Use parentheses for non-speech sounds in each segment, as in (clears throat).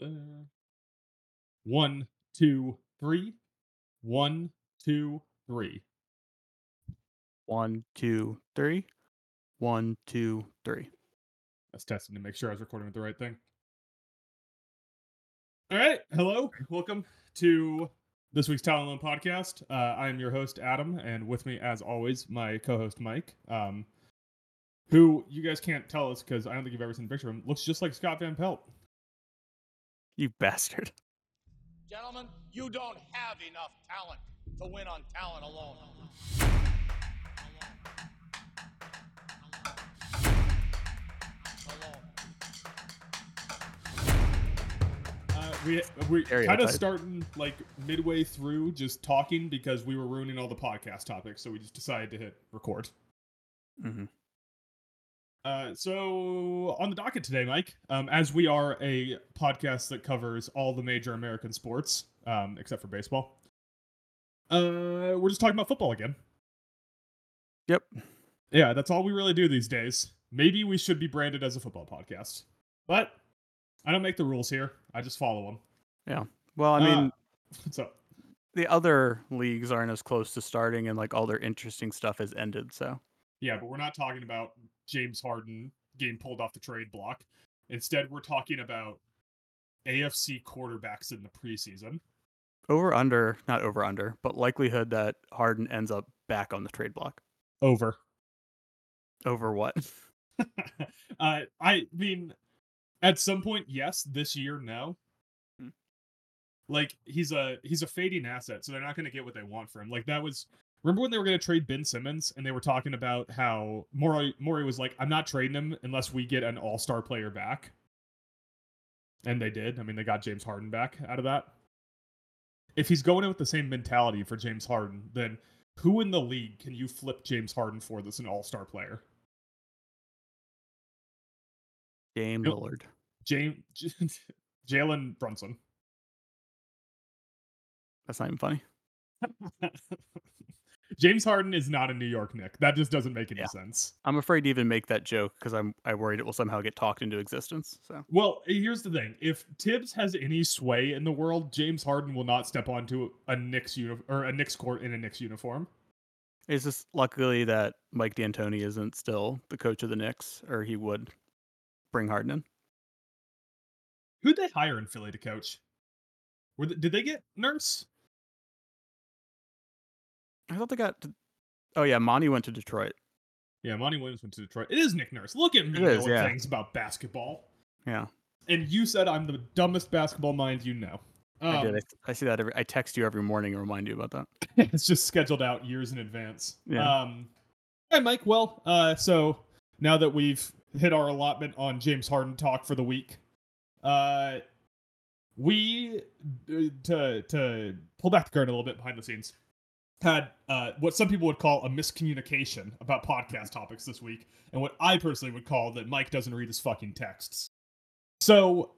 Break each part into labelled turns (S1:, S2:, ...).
S1: Uh, one, two, three. One, two, three.
S2: One, two, three. One, two, three.
S1: Was testing to make sure I was recording with the right thing. All right. Hello. Welcome to this week's Talent Alone podcast. Uh, I am your host, Adam, and with me, as always, my co host, Mike, um, who you guys can't tell us because I don't think you've ever seen a picture of him, looks just like Scott Van Pelt.
S2: You bastard.
S3: Gentlemen, you don't have enough talent to win on talent alone.
S1: Uh, we we kind of starting like midway through just talking because we were ruining all the podcast topics, so we just decided to hit record.
S2: hmm
S1: Uh, so on the docket today, Mike, um, as we are a podcast that covers all the major American sports, um, except for baseball, uh, we're just talking about football again.
S2: Yep.
S1: Yeah, that's all we really do these days. Maybe we should be branded as a football podcast, but I don't make the rules here. I just follow them. Yeah.
S2: Well, I mean, (laughs)
S1: so
S2: the other leagues aren't as close to starting, and like all their interesting stuff has ended. So
S1: yeah, but we're not talking about James Harden getting pulled off the trade block. Instead, we're talking about AFC quarterbacks in the preseason.
S2: over under, not over under, but likelihood that Harden ends up back on the trade block.
S1: Over.
S2: Over what? (laughs)
S1: uh, I mean, at some point, yes. This year, no.
S2: Hmm.
S1: Like he's a he's a fading asset, so they're not going to get what they want for him. Like that was. Remember when they were going to trade Ben Simmons and they were talking about how Morey Morey was like, "I'm not trading him unless we get an All Star player back," and they did. I mean, they got James Harden back out of that. If he's going in with the same mentality for James Harden, then who in the league can you flip James Harden for that's an All Star player?
S2: Dame
S1: Yep.
S2: Lillard.
S1: James (laughs) Jalen Brunson.
S2: That's not even funny. (laughs)
S1: James Harden is not a New York Knick. That just doesn't make any
S2: Yeah.
S1: sense.
S2: I'm afraid to even make that joke because I'm I worried it will somehow get talked into existence. So
S1: Well, eh, here's the thing: if Thibs has any sway in the world, James Harden will not step onto a Knicks uni- or a Knicks court in a Knicks uniform.
S2: it's just luckily that Mike D'Antoni isn't still the coach of the Knicks, or he would bring Harden in.
S1: Who'd they hire in Philly to coach? Were they, did they get Nurse?
S2: I thought they got. To, oh yeah, Monty went to Detroit.
S1: Yeah, Monty Williams went to Detroit. It is Nick Nurse. Look at me
S2: It is,
S1: knowing
S2: yeah.
S1: things about basketball.
S2: Yeah,
S1: And you said I'm the dumbest basketball mind you know.
S2: I did.
S1: Um,
S2: I, I see that every. I text you every morning and remind you about that. (laughs)
S1: it's just scheduled out years in advance.
S2: Yeah.
S1: Um, hey, Mike. Well, uh, so now that we've hit our allotment on James Harden talk for the week, uh, we uh, to to pull back the curtain a little bit behind the scenes had uh, what some people would call a miscommunication about podcast topics this week, and what I personally would call that Mike doesn't read his fucking texts. So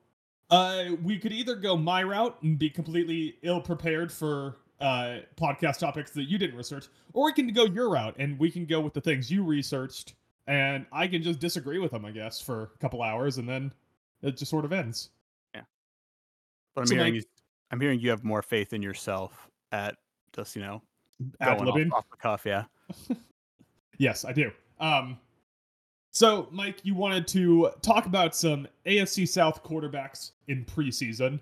S1: uh, we could either go my route and be completely ill prepared for uh, podcast topics that you didn't research, or we can go your route and we can go with the things you researched, and I can just disagree with them, I guess, for a couple hours, and then it just sort of ends. Yeah.
S2: But I'm
S1: So,
S2: hearing you. I'm hearing you have more faith in yourself at just you know going off,
S1: Ad-libbing.
S2: off the cuff. Yeah. (laughs)
S1: Yes, I do. Um, so, Mike, you wanted to talk about some AFC South quarterbacks in preseason.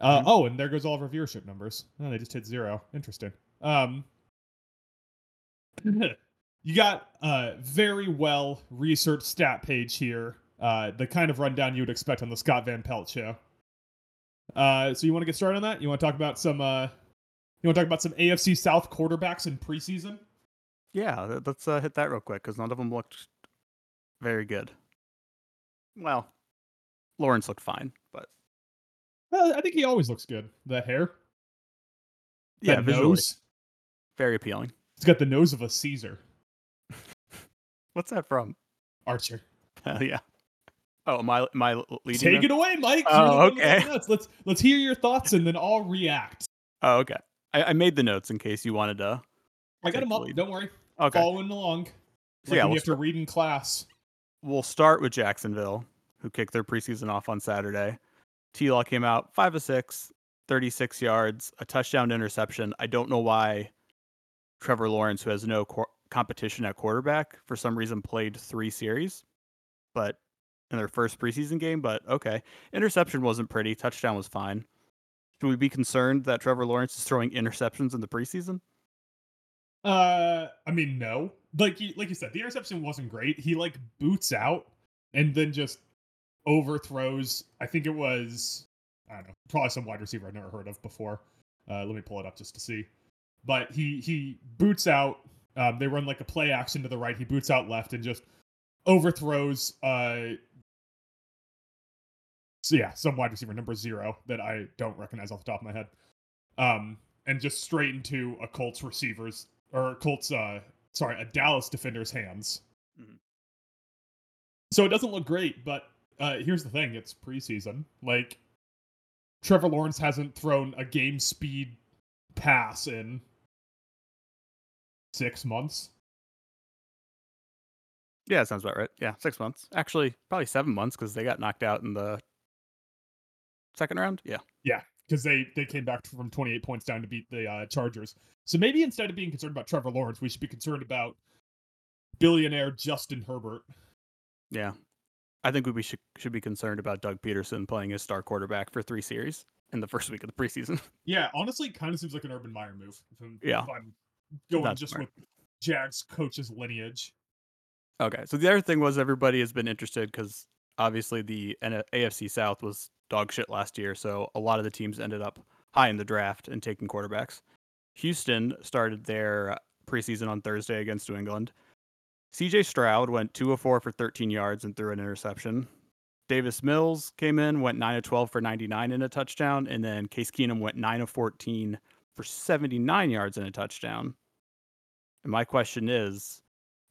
S1: Uh,
S2: Mhm.
S1: Oh, and there goes all of our viewership numbers. Oh, they just hit zero. Interesting. Um, (laughs) you got a very well researched stat page here. Uh, the kind of rundown you would expect on the Scott Van Pelt show. Uh, so you want to get started on that? You want to talk about some? Uh, you want to talk about some AFC South quarterbacks in preseason?
S2: Yeah. Let's uh, hit that real quick because none of them looked very good. Well, Lawrence looked fine, but
S1: Well, I think he always looks good. That hair,
S2: yeah,
S1: that
S2: visually
S1: nose.
S2: very appealing.
S1: He's got the nose of a Caesar. (laughs)
S2: What's that from?
S1: Archer.
S2: Hell yeah. Oh, my am leading?
S1: Take it away, Mike.
S2: Oh,
S1: You're the one with
S2: okay.
S1: Let's let's hear your thoughts and then I'll react.
S2: Oh, okay. I, I made the notes in case you wanted to.
S1: I got them
S2: the
S1: up. Don't worry.
S2: Okay.
S1: Following along. Like
S2: So yeah, we'll
S1: you have to read in class.
S2: we'll start with Jacksonville, who kicked their preseason off on Saturday. T Law came out five of six, 36 yards, a touchdown interception. I don't know why Trevor Lawrence, who has no co- competition at quarterback, for some reason played three series, but in their first preseason game. But okay, interception wasn't pretty. Touchdown was fine. Should we be concerned that Trevor Lawrence is throwing interceptions in the preseason?
S1: Uh, I mean, no. Like like you said, the interception wasn't great. He like boots out and then just overthrows. I think it was I don't know, probably some wide receiver I've never heard of before. Uh, let me pull it up just to see. But he he boots out. Um, they run like a play action to the right. He boots out left and just overthrows. Uh, so yeah, some wide receiver number zero that I don't recognize off the top of my head. Um, and just straight into a Colts receiver's or Colts. Uh, sorry, a Dallas defender's hands.
S2: Mhm.
S1: So it doesn't look great, but uh, here's the thing: it's preseason. Like Trevor Lawrence hasn't thrown a game speed pass in six months.
S2: Yeah, sounds about right. Yeah, six months. Actually, probably seven months because they got knocked out in the second round. Yeah.
S1: Yeah, because they they came back from 28 points down to beat the uh, Chargers. So maybe instead of being concerned about Trevor Lawrence, we should be concerned about billionaire Justin Herbert.
S2: Yeah. I think we should should be concerned about Doug Pederson playing his star quarterback for three series in the first week of the preseason. (laughs)
S1: Yeah, honestly, kind of seems like an Urban Meyer move. If I'm,
S2: Yeah.
S1: if I'm going
S2: That's
S1: just
S2: smart.
S1: with Jags coach's lineage.
S2: Okay, so the other thing was everybody has been interested because obviously the AFC South was dog shit last year, so a lot of the teams ended up high in the draft and taking quarterbacks. Houston started their preseason on Thursday against New England. CJ Stroud went 2 of 4 for 13 yards and threw an interception. Davis Mills came in, went 9 of 12 for 99 and a touchdown, and then Case Keenum went 9 of 14 for 79 yards and a touchdown. And my question is,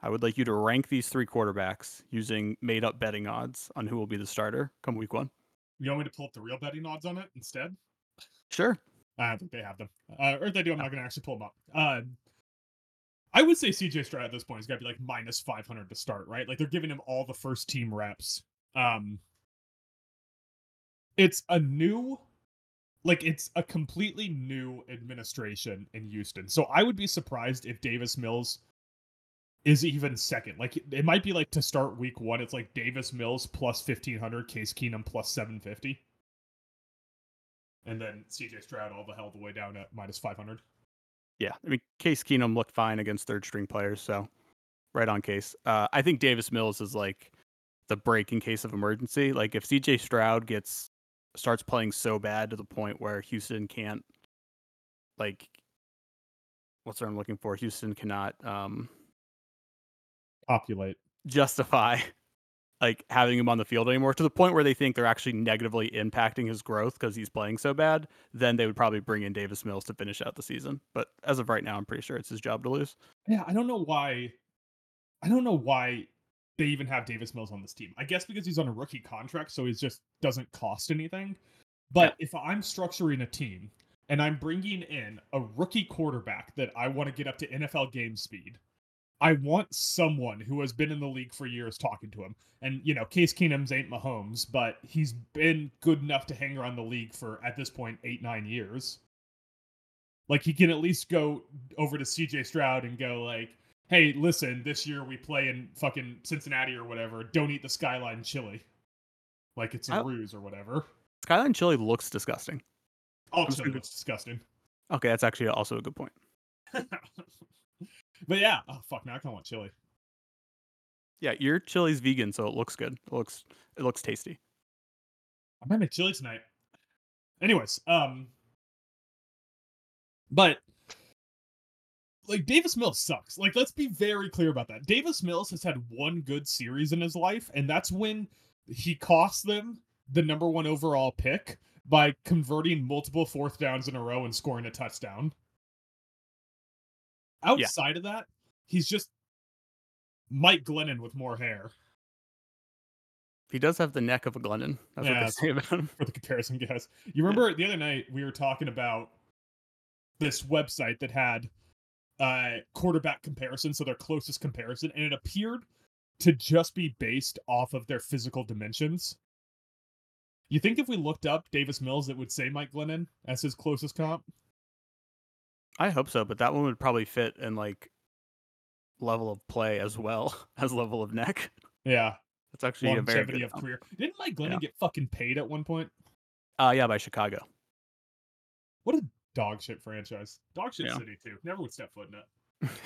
S2: I would like you to rank these three quarterbacks using made up betting odds on who will be the starter come week one.
S1: You want me to pull up the real betting odds on it instead?
S2: Sure.
S1: I don't think they have them. Uh, or if they do, I'm not going to actually pull them up. Uh, I would say CJ Stroud at this point has got to be like minus 500 to start, right? Like they're giving him all the first team reps. Um, it's a new, like it's a completely new administration in Houston. So I would be surprised if Davis Mills is even second. Like it might be like to start week one, it's like Davis Mills plus 1500, Case Keenum plus 750 and then CJ Stroud all the hell the way down at minus 500.
S2: Yeah. I mean, Case Keenum looked fine against third string players, so right on case. Uh, I think Davis Mills is like the break in case of emergency. Like if CJ Stroud gets starts playing so bad to the point where Houston can't like what's what I'm looking for? Houston cannot um
S1: Populate.
S2: justify like having him on the field anymore to the point where they think they're actually negatively impacting his growth because he's playing so bad, then they would probably bring in Davis Mills to finish out the season. But as of right now, I'm pretty sure it's his job to lose.
S1: Yeah, I don't know why. I don't know why they even have Davis Mills on this team. I guess because he's on a rookie contract, so he just doesn't cost anything. But if I'm structuring a team and I'm bringing in a rookie quarterback that I want to get up to NFL game speed, I want someone who has been in the league for years talking to him. And you know, Case Keenum's ain't Mahomes, but he's been good enough to hang around the league for at this point eight nine years. Like he can at least go over to CJ Stroud and go like, "Hey, listen, this year we play in fucking Cincinnati or whatever. Don't eat the Skyline chili, like it's a
S2: I-
S1: ruse or whatever."
S2: Skyline chili looks disgusting.
S1: All
S2: I'm just
S1: chili
S2: gonna-
S1: looks disgusting.
S2: Okay, that's actually also a good point. (laughs)
S1: but yeah, oh fuck, now I kind of want chili.
S2: Yeah, your chili's vegan, so it looks good. It looks it looks tasty.
S1: I might make chili tonight. Anyways, um, but like Davis Mills sucks. Like, let's be very clear about that. Davis Mills has had one good series in his life, and that's when he cost them the number one overall pick by converting multiple fourth downs in a row and scoring a touchdown. Outside of that, he's just Mike Glennon with more hair.
S2: He does have the neck of a Glennon. That's
S1: Yeah,
S2: what they say about him. (laughs)
S1: for the comparison guys. You remember the other night we were talking about this website that had uh quarterback comparison, so their closest comparison, and it appeared to just be based off of their physical dimensions. You think if we looked up Davis Mills, it would say Mike Glennon as his closest comp?
S2: I hope so, but that one would probably fit in like level of play as well (laughs) as level of neck.
S1: Yeah,
S2: That's actually a very
S1: longevity
S2: good
S1: of career. Didn't Mike Glennon
S2: Yeah.
S1: get fucking paid at one point?
S2: Uh yeah, by Chicago.
S1: What a dog shit franchise. Dog shit
S2: Yeah.
S1: city too. Never would step foot in it. (laughs)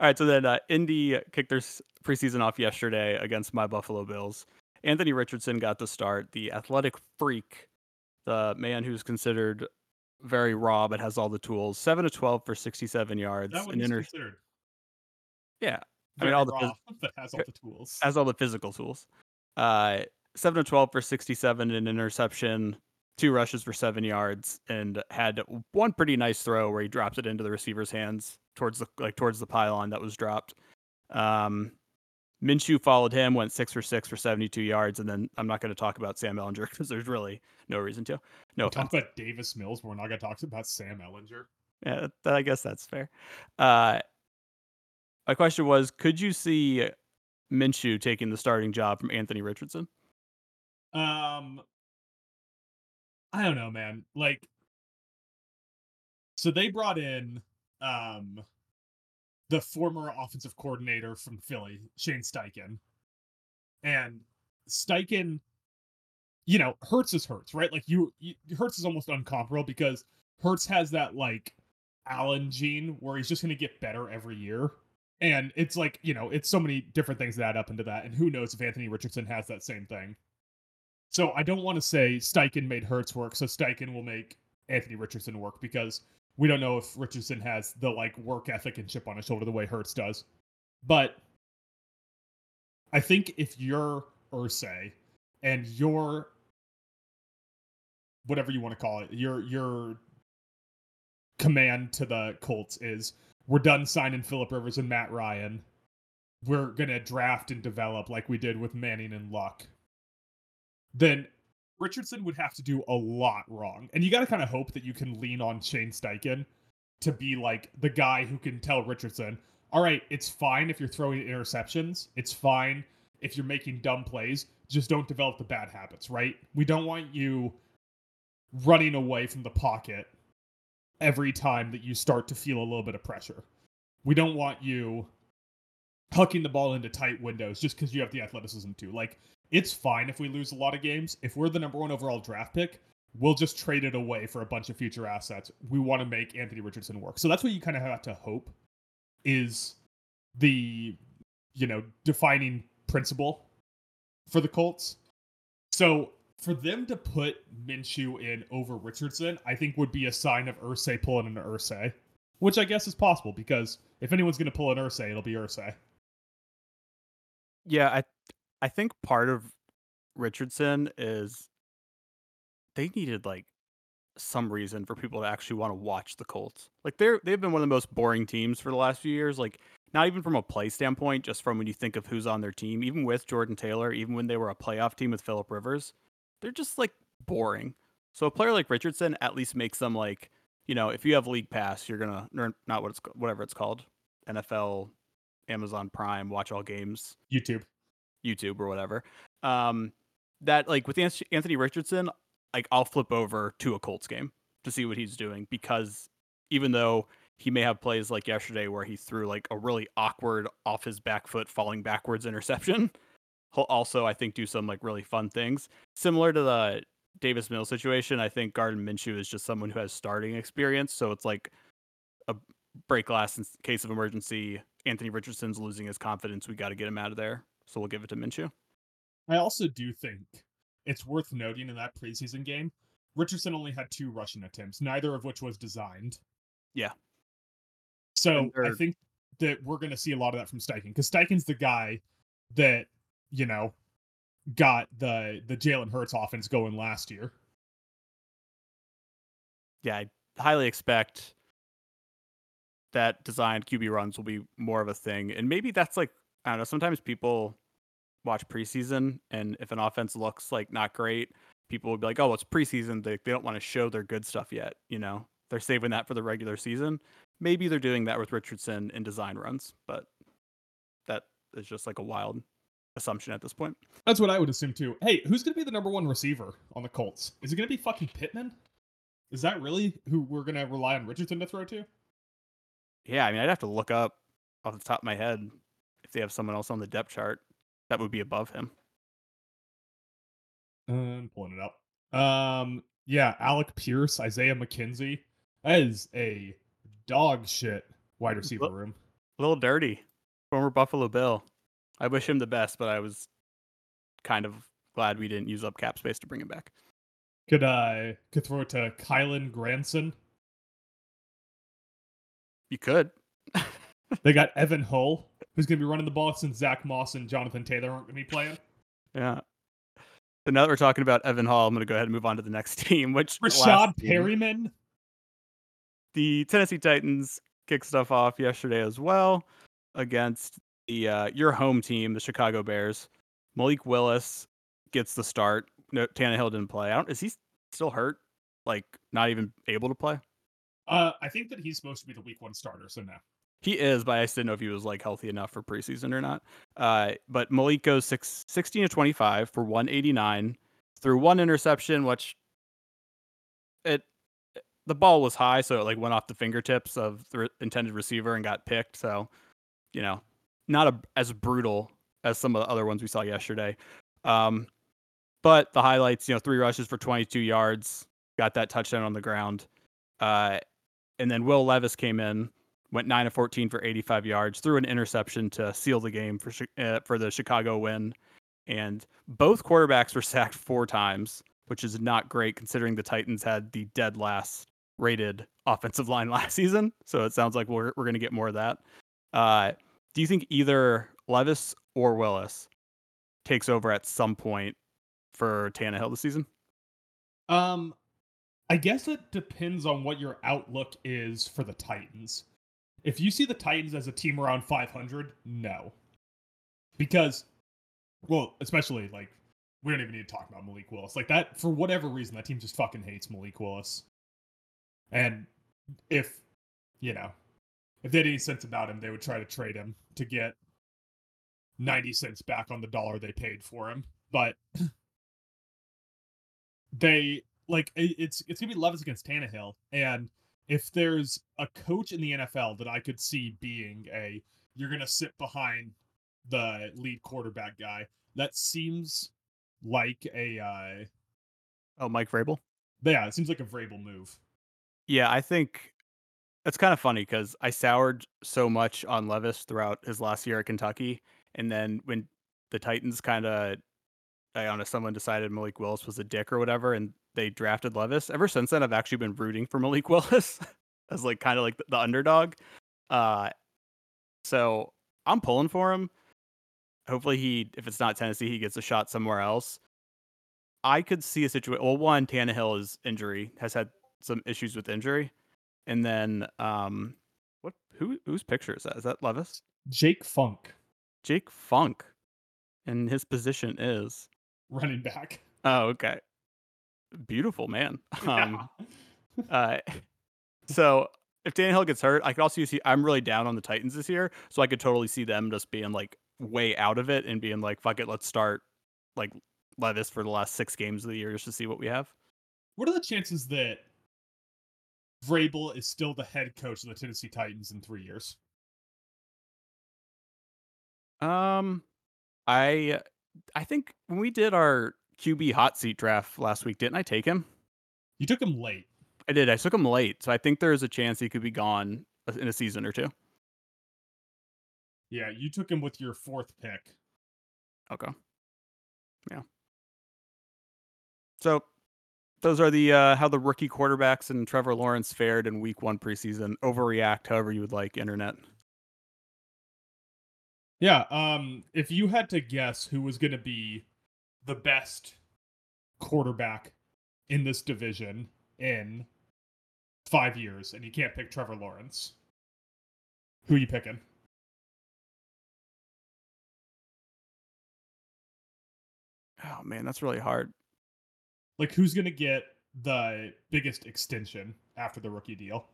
S2: All right, so then uh, Indy kicked their preseason off yesterday against my Buffalo Bills. Anthony Richardson got the start. The athletic freak, the man who's considered very raw but has all the tools. Seven to twelve for sixty-seven yards.
S1: That
S2: an inter-
S1: considered.
S2: yeah, I mean, all the
S1: raw, (laughs) but has all the tools.
S2: has all the physical tools. Uh, seven to twelve for sixty-seven, an interception, two rushes for seven yards, and had one pretty nice throw where he dropped it into the receiver's hands towards the like towards the pylon that was dropped. Um, Minshew followed him, went six for six for seventy-two yards, and then I'm not going to talk about Sam Ehlinger (laughs) because there's really no reason to. No
S1: We'll talk about Davis Mills, but we're not gonna talk about Sam Ehlinger.
S2: Yeah, that, I guess that's fair. Uh, my question was, could you see Minshew taking the starting job from Anthony Richardson?
S1: Um, I don't know, man. Like, so they brought in um the former offensive coordinator from Philly, Shane Steichen, and Steichen, you know, Hurts is Hurts, right? Like you, you Hurts is almost uncomparable because Hurts has that like Allen gene where he's just going to get better every year. And it's like, you know, it's so many different things that add up into that. And who knows if Anthony Richardson has that same thing. So I don't want to say Steichen made Hurts work, so Steichen will make Anthony Richardson work because we don't know if Richardson has the like work ethic and chip on his shoulder the way Hurts does. But I think if you're Irsay and you're whatever you want to call it, your your command to the Colts is we're done signing Philip Rivers and Matt Ryan. We're gonna draft and develop like we did with Manning and Luck then Richardson would have to do a lot wrong. And you got to kind of hope that you can lean on Shane Steichen to be like the guy who can tell Richardson, all right, it's fine if you're throwing interceptions. It's fine if you're making dumb plays. Just don't develop the bad habits, right? We don't want you running away from the pocket every time that you start to feel a little bit of pressure. We don't want you hucking the ball into tight windows just because you have the athleticism to. Like, it's fine if we lose a lot of games. If we're the number one overall draft pick, we'll just trade it away for a bunch of future assets. We want to make Anthony Richardson work. So that's what you kind of have to hope is the, you know, defining principle for the Colts. So for them to put Minshew in over Richardson, I think would be a sign of Irsay pulling an Irsay, which I guess is possible because if anyone's going to pull an Irsay, it'll be Irsay.
S2: Yeah, I I think part of Richardson is they needed like some reason for people to actually want to watch the Colts. Like they're they've been one of the most boring teams for the last few years. Like not even from a play standpoint, just from when you think of who's on their team, even with Jordan Taylor, even when they were a playoff team with Philip Rivers, they're just like boring. So a player like Richardson at least makes them like, you know, if you have league pass, you're gonna not what it's whatever it's called, NFL, Amazon Prime, watch all games.
S1: YouTube.
S2: YouTube or whatever. Um, that like with Anthony Richardson, like I'll flip over to a Colts game to see what he's doing because even though he may have plays like yesterday where he threw like a really awkward off his back foot falling backwards interception, (laughs) he'll also I think do some like really fun things similar to the Davis Mills situation. I think Gardner Minshew is just someone who has starting experience, so it's like a break glass in case of emergency. Anthony Richardson's losing his confidence. We got to get him out of there. So we'll give it to Minshew.
S1: I also do think it's worth noting in that preseason game, Richardson only had two rushing attempts, neither of which was designed.
S2: Yeah.
S1: So
S2: And
S1: I think that we're going to see a lot of that from Steichen because Steichen's the guy that you know got the the Jalen Hurts offense going last year.
S2: Yeah, I highly expect that designed QB runs will be more of a thing. And maybe that's like, I don't know, sometimes people watch preseason and if an offense looks like not great, people would be like, oh, it's preseason. They, they don't want to show their good stuff yet. You know, they're saving that for the regular season. Maybe they're doing that with Richardson in design runs, but that is just like a wild assumption at this point.
S1: That's what I would assume too. Hey, who's going to be the number one receiver on the Colts? Is it going to be fucking Pittman? Is that really who we're going to rely on Richardson to throw to?
S2: Yeah, I mean, I'd have to look up off the top of my head if they have someone else on the depth chart that would be above him.
S1: I'm pulling it up. Um, yeah, Alec Pierce, Isaiah McKenzie. That is a dog shit wide receiver
S2: Look-
S1: room.
S2: A little dirty, former Buffalo Bill. I wish him the best, but I was kind of glad we didn't use up cap space to bring him back.
S1: Could uh could throw it to Kylen Granson.
S2: You could.
S1: They got Evan Hull, who's gonna be running the ball since Zach Moss and Jonathan Taylor aren't gonna be playing.
S2: Yeah. So now that we're talking about Evan Hall, I'm going to go ahead and move on to the next (laughs) team, which
S1: Rashad
S2: team-
S1: Perryman.
S2: the Tennessee Titans kicked stuff off yesterday as well against the uh, your home team, the Chicago Bears. Malik Willis gets the start. No, Tannehill didn't play. I don't. Is he still hurt? Like not even able to play?
S1: Uh, I think that he's supposed to be the week one starter. So no.
S2: He is, but I just didn't know if he was like healthy enough for preseason or not. Uh, but Malik goes six, 16 to 25 for 189 threw one interception, which it the ball was high, so it like went off the fingertips of the re- intended receiver and got picked. So, you know, not a, as brutal as some of the other ones we saw yesterday. Um, but the highlights, you know, three rushes for 22 yards, got that touchdown on the ground. Uh, and then Will Levis came in, went 9 of 14 for 85 yards, threw an interception to seal the game for uh, for the Chicago win. And both quarterbacks were (laughs) sacked four times, which is not great considering the Titans had the dead last rated offensive (laughs) line last season. So it sounds like we're we're going to get more of that. Uh, do you think either Levis or Willis takes over at some point for Tannehill this season?
S1: Um, I guess it depends on what your outlook is for the Titans. If you see the Titans as a team around 500, no. Because, well, especially like, we don't even need to talk about Malik Willis. Like, that, for whatever reason, that team just fucking hates Malik Willis. And if, you know, if they had any sense about him, they would try to trade him to get 90 cents back on the dollar they paid for him. But (clears throat) they like it's it's gonna be Levis against Tannehill, and if there's a coach in the NFL that I could see being a you're gonna sit behind the lead quarterback guy, that seems like a uh
S2: Oh, Mike Vrabel.
S1: yeah, it seems like a Vrabel move.
S2: Yeah, I think it's kind of funny because I soured so much on Levis throughout his last year at Kentucky, and then when the Titans kind of, I don't know, someone decided Malik Willis was a dick or whatever, and they drafted Levis. Ever since then, I've actually been rooting for Malik (laughs) Willis as like kind of like the, the underdog. Uh, so I'm pulling for him. Hopefully, he if it's not Tennessee, he gets a shot somewhere else. I could see a situation. Well, one Tannehill is injury has had some issues with injury, and then um, what? Who whose picture is that? Is that Levis?
S1: Jake Funk,
S2: Jake Funk, and his position is.
S1: running back.
S2: Oh, okay. Beautiful man. (laughs) Um, uh, so if Tannehill gets hurt, I could also see. I'm really down on the Titans this year, so I could totally see them just being like way out of it and being like, "Fuck it, let's start like Levis for the last six games of the year just to see what we have."
S1: What are the chances that Vrabel is still the head coach of the Tennessee Titans in three years?
S2: Um, I I think when we did our QB hot seat draft last week, didn't I take him?
S1: You took him late.
S2: I did. I took him late, so I think there's a chance he could be gone in a season or two.
S1: Yeah, you took him with your fourth pick.
S2: Okay. Yeah. So those are the uh, how the rookie quarterbacks and Trevor Lawrence fared in Week One preseason. Overreact, however you would like. Internet.
S1: Yeah, um, if you had to guess who was going to be the best quarterback in this division in five years, and you can't pick Trevor Lawrence, who are you picking?
S2: Oh man, that's really hard.
S1: Like, who's going to get the biggest extension after the rookie deal?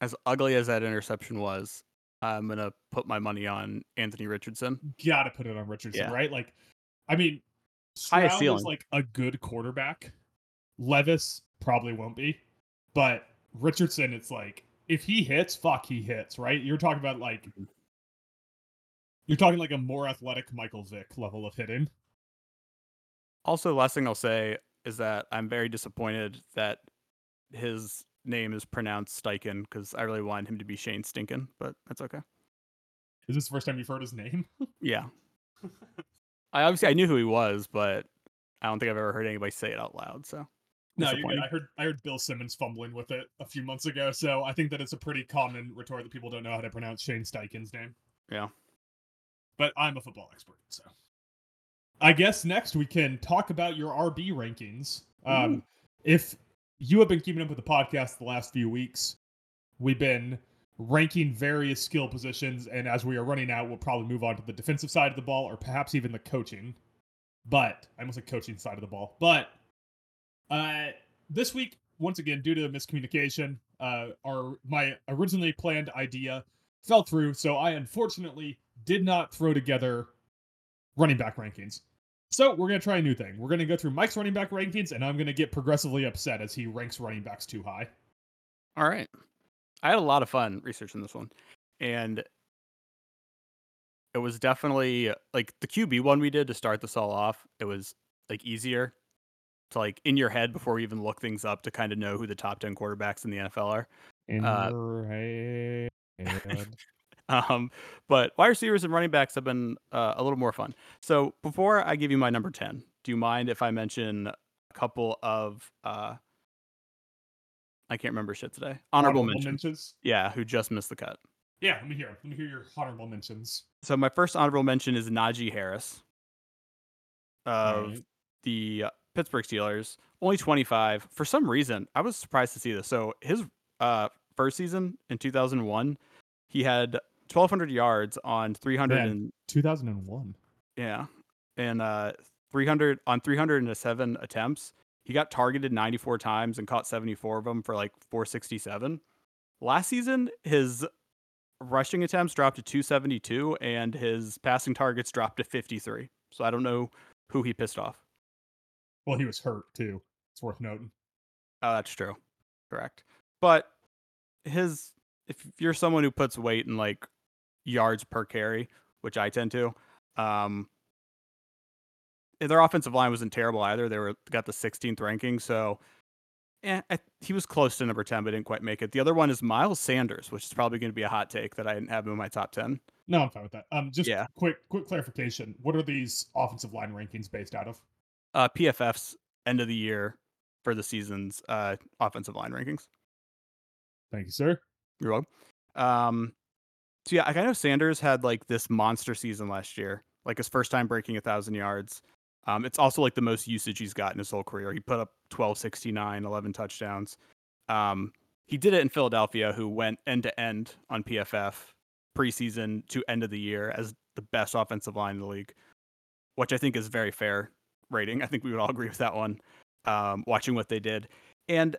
S2: As ugly as that interception was, I'm gonna put my money on Anthony Richardson.
S1: Gotta put it on Richardson,
S2: Yeah.
S1: right? Like, I mean, Stroud
S2: ceiling.
S1: is like a good quarterback. Levis probably won't be, but Richardson, it's like if he hits, fuck, he hits, right? You're talking about like,
S2: Mhm.
S1: you're talking like a more athletic Michael Vick level of hitting.
S2: Also, last thing I'll say is that I'm very disappointed that his name is pronounced Steichen because I really wanted him to be Shane Stinkin, but that's okay.
S1: Is this the first time you've heard his name? (laughs)
S2: Yeah. I obviously I knew who he was, but I don't think I've ever heard anybody say it out loud. So
S1: No, you're good.
S2: disappointing.
S1: I heard I heard Bill Simmons fumbling with it a few months ago, so I think that it's a pretty common retort that people don't know how to pronounce Shane Steichen's name.
S2: Yeah.
S1: But I'm a football expert, so I guess next we can talk about your RB rankings. Um, if you have been keeping up with the podcast the last few weeks, we've been ranking various skill positions, and as we are running out, we'll probably move on to the defensive side of the ball, or perhaps even the coaching. But I almost said coaching side of the ball. But uh, this week, once again, due to the miscommunication, uh, our my originally planned idea fell through. So I unfortunately did not throw together running back rankings. So we're gonna try a new thing. We're gonna go through Mike's running back rankings, and I'm gonna get progressively upset as he ranks running backs too high.
S2: all right. I had a lot of fun researching this one. And it was definitely like the QB one we did to start this all off. It was like easier to like in your head before we even look things up to kind of know who the top 10 quarterbacks in the NFL are.
S1: In
S2: Uh,
S1: your head. (laughs) (laughs)
S2: Um, but wide receivers and running backs have been uh, a little more fun. So before I give you my number 10, do you mind if I mention a couple of uh I can't remember shit today. Honorable, mentions.
S1: mentions.
S2: Yeah, who just missed the cut.
S1: Yeah, let me hear. Let me hear your honorable mentions.
S2: So my first honorable mention is Najee Harris of
S1: Alright.
S2: the Pittsburgh Steelers. Only 25. For some reason, I was surprised to see this. So his uh first season in 2001, he had 1200 yards on 300
S1: Man.
S2: and
S1: 2001.
S2: Yeah. And uh 300 on 307 attempts, he got targeted 94 times and caught 74 of them for like 467. Last season, his rushing attempts dropped to 272 and his passing targets dropped to 53. So I don't know who he pissed off.
S1: Well, he was hurt too. It's worth noting.
S2: Oh, that's true. Correct. But his if you're someone who puts weight in like yards per carry, which I tend to, um their offensive line wasn't terrible either. They were got the 16th ranking, so eh, I, he was close to number 10, but didn't quite make it. The other one is Miles Sanders, which is probably going to be a hot take that I didn't have him in my top 10.
S1: No, I'm fine with that. Um, just
S2: Yeah.
S1: quick, quick clarification. What are these offensive line rankings based out of?
S2: Uh, PFF's end of the year for the season's uh, offensive line rankings.
S1: Thank you, sir.
S2: You're welcome. Um, so yeah, I know Sanders had like this monster season last year, like his first time breaking a thousand yards. Um, it's also like the most usage he's got in his whole career. He put up 12, 69, 11 touchdowns. Um, he did it in Philadelphia, who went end to end on PFF preseason to end of the year as the best offensive line in the league, which I think is very fair rating. I think we would all agree with that one. Um, watching what they did, and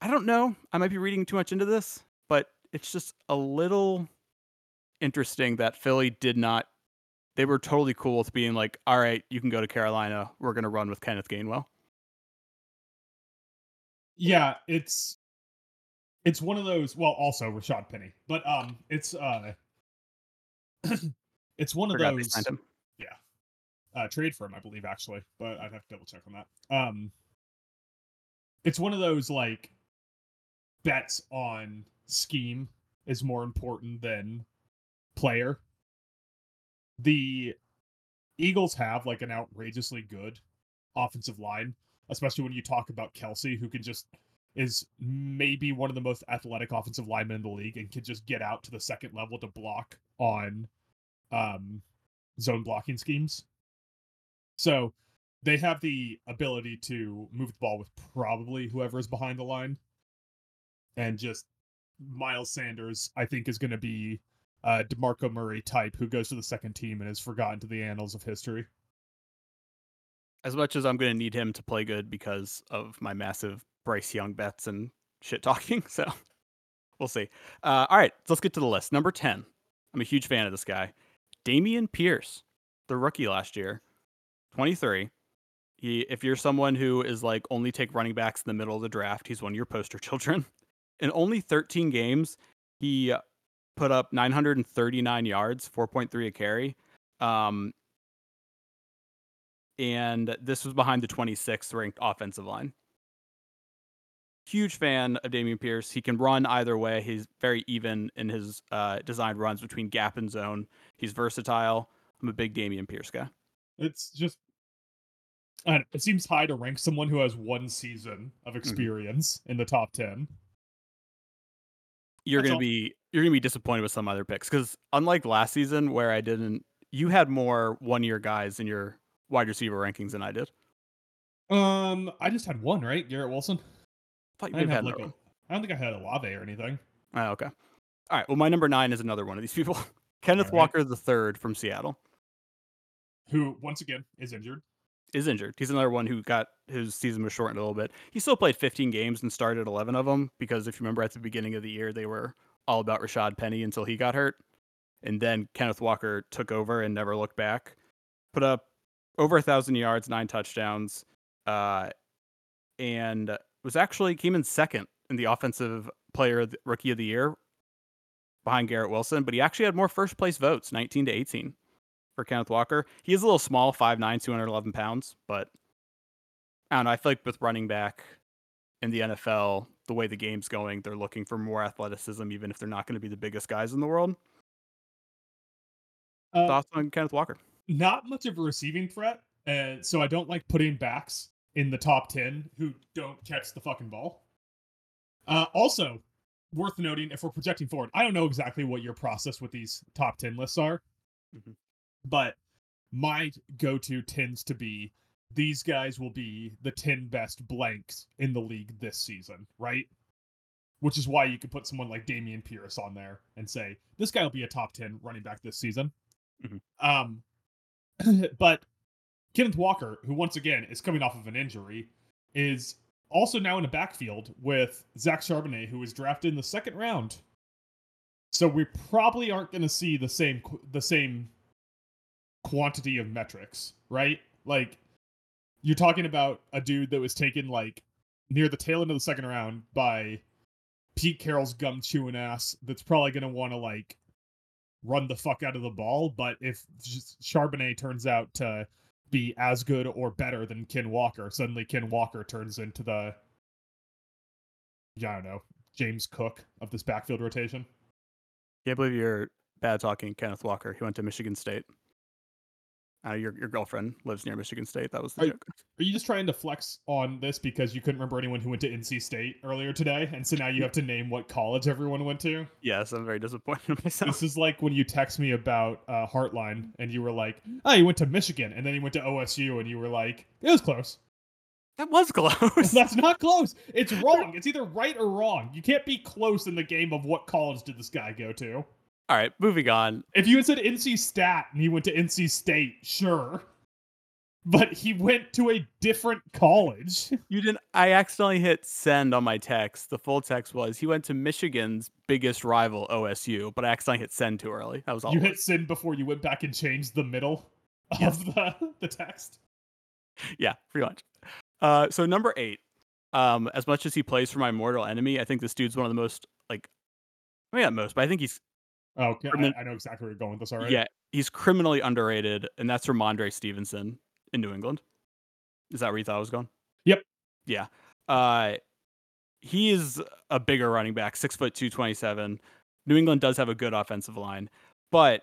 S2: I don't know, I might be reading too much into this, but it's just a little interesting that Philly did not. They were totally cool with being like, "All right, you can go to Carolina. We're gonna run with Kenneth Gainwell."
S1: Yeah, it's it's one of those. Well, also Rashad Penny, but um, it's uh, (clears throat) it's one of
S2: Forgot
S1: those
S2: him.
S1: uh, trade firm, I believe, actually, but I'd have to double check on that. Um, it's one of those like bets on scheme is more important than player. The Eagles have like an outrageously good offensive line, especially when you talk about Kelce, who can just is maybe one of the most athletic offensive linemen in the league and can just get out to the second level to block on um zone blocking schemes. So they have the ability to move the ball with probably whoever is behind the line. And just Miles Sanders, I think, is going to be a DeMarco Murray type who goes to the second team and is forgotten to the annals of history.
S2: As much as I'm gonna need him to play good because of my massive Bryce Young bets and shit talking, (laughs) so we'll see. Uh, all right, let's get to the list. Number ten, I'm a huge fan of this guy. Dameon Pierce, the rookie last year, 23. He, if you're someone who is like only take running backs in the middle of the draft, he's one of your poster (laughs) children. In only 13 games, he put up 939 yards, 4.3 a carry. Um, and this was behind the 26th ranked offensive line. Huge fan of Dameon Pierce. He can run either way. He's very even in his uh, designed runs between gap and zone. He's versatile. I'm a big Dameon Pierce guy.
S1: It's just I it seems high to rank someone who has one season
S2: Mm-hmm.
S1: of experience in the top ten.
S2: You're gonna be you're gonna be disappointed with some other picks because unlike last season where I didn't, you had more one year guys in your wide receiver rankings than I did.
S1: Um, I just had one, right? Garrett Wilson.
S2: I thought you
S1: I,
S2: had
S1: like, a- I don't think I had a Olave or anything.
S2: Oh, okay. All right. Well, my number nine is another one of these people. (laughs) Kenneth
S1: right.
S2: Walker the third from Seattle
S1: Who once again is injured.
S2: is injured. He's another one who got his season was shortened a little bit. He still played 15 games and started 11 of them because if you remember at the beginning of the year they were all about Rashad Penny until he got hurt, and then Kenneth Walker took over and never looked back. Put up over a thousand yards, nine touchdowns, uh, and was actually came in second in the offensive player rookie of the year behind Garrett Wilson, but he actually had more first place votes, 19 to 18 for Kenneth Walker. He is a little small, 5'9, 211 pounds, but I don't know. I feel like with running back in the NFL, the way the game's going, they're looking for more athleticism, even if they're not going to be the biggest guys in the world.
S1: Uh,
S2: Thoughts on Kenneth Walker?
S1: not much of a receiving threat, uh, so I don't like putting backs in the top ten who don't catch the fucking ball. Uh, also, worth noting if we're projecting forward, I don't know exactly what your process with these top ten lists are,
S2: Mhm.
S1: but my go-to tends to be these guys will be the 10 best blanks in the league this season, right? Which is why you could put someone like Dameon Pierce on there and say, this guy will be a top 10 running back this season.
S2: Mhm.
S1: Um, (clears throat) but Kenneth Walker, who once again is coming off of an injury, is also now in a backfield with Zach Charbonnet, who was drafted in the second round. So we probably aren't going to see the same the same quantity of metrics, right? Like you're talking about a dude that was taken like near the tail end of the second round by Pete Carroll's gum chewing ass that's probably going to want to like run the fuck out of the ball, but if Charbonnet turns out to be as good or better than Ken Walker, suddenly Ken Walker turns into the I don't know, James Cook of this backfield rotation.
S2: Can't believe you're bad talking Kenneth Walker. He went to Michigan State. Uh, your your girlfriend lives near Michigan State. That was the
S1: Are-
S2: joke.
S1: Are you just trying to flex on this because you couldn't remember anyone who went to NC State earlier today, and so now you have to name what college everyone went to?
S2: Yes, I'm very disappointed in myself.
S1: This is like when you text me about uh, Heartline, and you were like, "Oh, you went to Michigan," and then you went to OSU, and you were like, "It was close."
S2: That was close. (laughs)
S1: That's not close. It's (laughs) wrong. It's either right or wrong. You can't be close in the game of what college did this guy go to.
S2: All right, moving on.
S1: If you had said NC Stat and he went to NC State, sure. But he went to a different college.
S2: You didn't. I accidentally hit send on my text. The full text was he went to Michigan's biggest rival, OSU, but I accidentally hit send too early. That was all.
S1: you hit send before you went back and changed the middle
S2: Yes.
S1: of the, (laughs) the text.
S2: Yeah, pretty much. Uh, so number eight. Um, as much as he plays for my mortal enemy, I think this dude's one of the most like, I mean not most, but I think he's
S1: Oh, okay.
S2: Crimin-
S1: I, I know exactly where you're going with this already.
S2: yeah he's criminally underrated, and that's Rhamondre Stevenson in New England. Is that where you thought I was going?
S1: Yep.
S2: Yeah. Uh, he is a bigger running back, six foot two, twenty seven. New England does have a good offensive line, but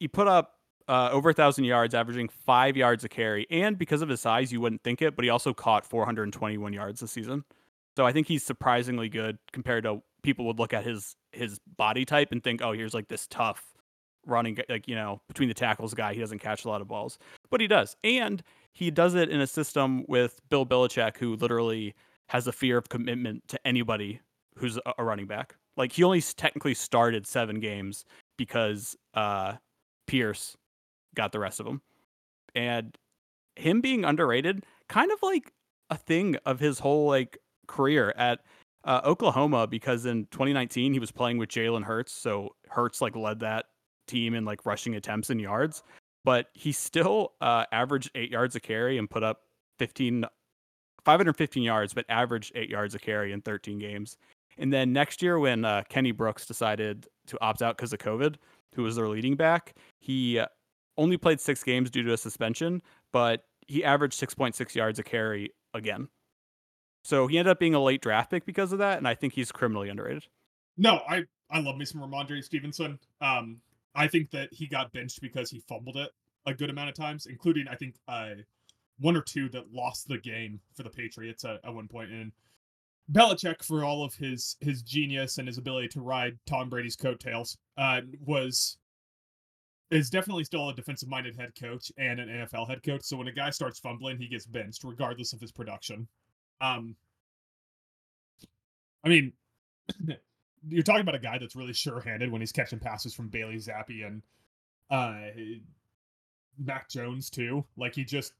S2: he put up uh, over a thousand yards, averaging five yards a carry, and because of his size, you wouldn't think it, but he also caught 421 yards this season. So I think he's surprisingly good compared to people would look at his his body type and think, oh, here's like this tough running, like you know, between the tackles guy. He doesn't catch a lot of balls, but he does, and he does it in a system with Bill Belichick, who literally has a fear of commitment to anybody who's a, running back. Like he only technically started seven games because uh, Pierce got the rest of them, and him being underrated, kind of like a thing of his whole like career at Uh, Oklahoma, because in 2019 he was playing with Jalen Hurts, so Hurts like led that team in like rushing attempts and yards, but he still uh, averaged eight yards a carry and put up 15, 515 yards, but averaged eight yards a carry in 13 games. And then next year, when uh, Kenny Brooks decided to opt out because of COVID, who was their leading back, he uh, only played six games due to a suspension, but he averaged 6.6 yards a carry again. So he ended up being a late draft pick because of that, and I think he's criminally underrated.
S1: No, I I love me some Rhamondre Stevenson. Um, I think that he got benched because he fumbled it a good amount of times, including I think uh one or two that lost the game for the Patriots at, at one point. And Belichick, for all of his his genius and his ability to ride Tom Brady's coattails, uh, was is definitely still a defensive minded head coach and an NFL head coach. So when a guy starts fumbling, he gets benched regardless of his production. Um, I mean, (clears throat) you're talking about a guy that's really sure-handed when he's catching passes from Bailey Zappe and uh Mac Jones too. Like he just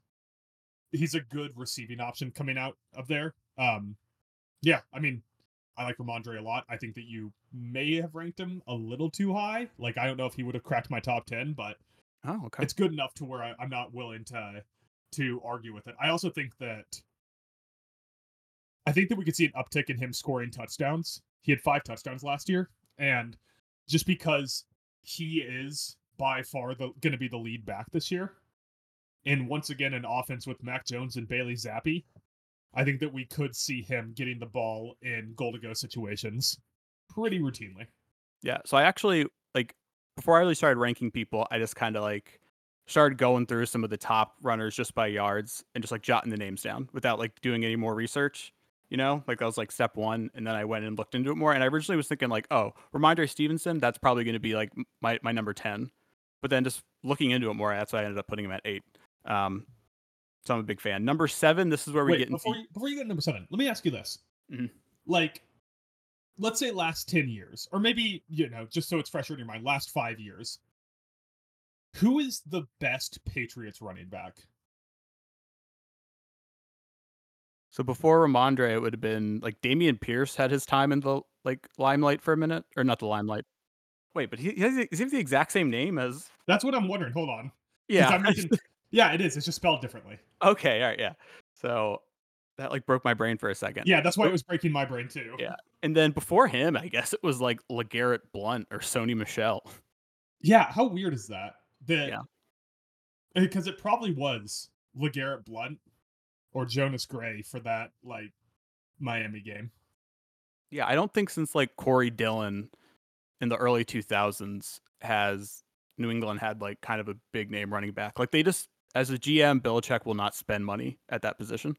S1: he's a good receiving option coming out of there. Um yeah, I mean, I like Rhamondre a lot. I think that you may have ranked him a little too high. Like I don't know if he would have cracked my top 10, but
S2: Oh, okay.
S1: it's good enough to where I, I'm not willing to to argue with it. I also think that I think that we could see an uptick in him scoring touchdowns. He had five touchdowns last year, and just because he is by far the going to be the lead back this year, and once again an offense with Mac Jones and Bailey Zappe, I think that we could see him getting the ball in goal to go situations pretty routinely.
S2: Yeah. So I actually like before I really started ranking people, I just kind of like started going through some of the top runners just by yards and just like jotting the names down without like doing any more research. You know, like that was like step one, and then I went and looked into it more. And I originally was thinking like, oh, Rhamondre Stevenson, that's probably going to be like my my number ten. But then just looking into it more, that's why I ended up putting him at eight. Um, so I'm a big fan. Number seven, this is where we
S1: Wait,
S2: get into
S1: before you, before you get to number seven, let me ask you this:
S2: Mhm.
S1: like, let's say last ten years, or maybe you know, just so it's fresher in your mind, last five years. Who is the best Patriots running back?
S2: So before Rhamondre, it would have been like Dameon Pierce had his time in the like limelight for a minute, or not the limelight. Wait, but he, he has, he the exact same name as?
S1: That's what I'm wondering. Hold on.
S2: Yeah.
S1: Making- (laughs) yeah, it is. It's just spelled differently.
S2: okay. All right. Yeah. So that like broke my brain for a second.
S1: Yeah, that's why it was breaking my brain too.
S2: Yeah. And then before him, I guess it was like LeGarrette Blount or Sony Michel.
S1: Yeah, how weird is that? That
S2: Yeah.
S1: because it probably was LeGarrette Blount or Jonas Gray for that like Miami game.
S2: Yeah, I don't think since like Corey Dillon in the early 2000s has New England had like kind of a big name running back. Like they just, as a GM, Belichick will not spend money at that position.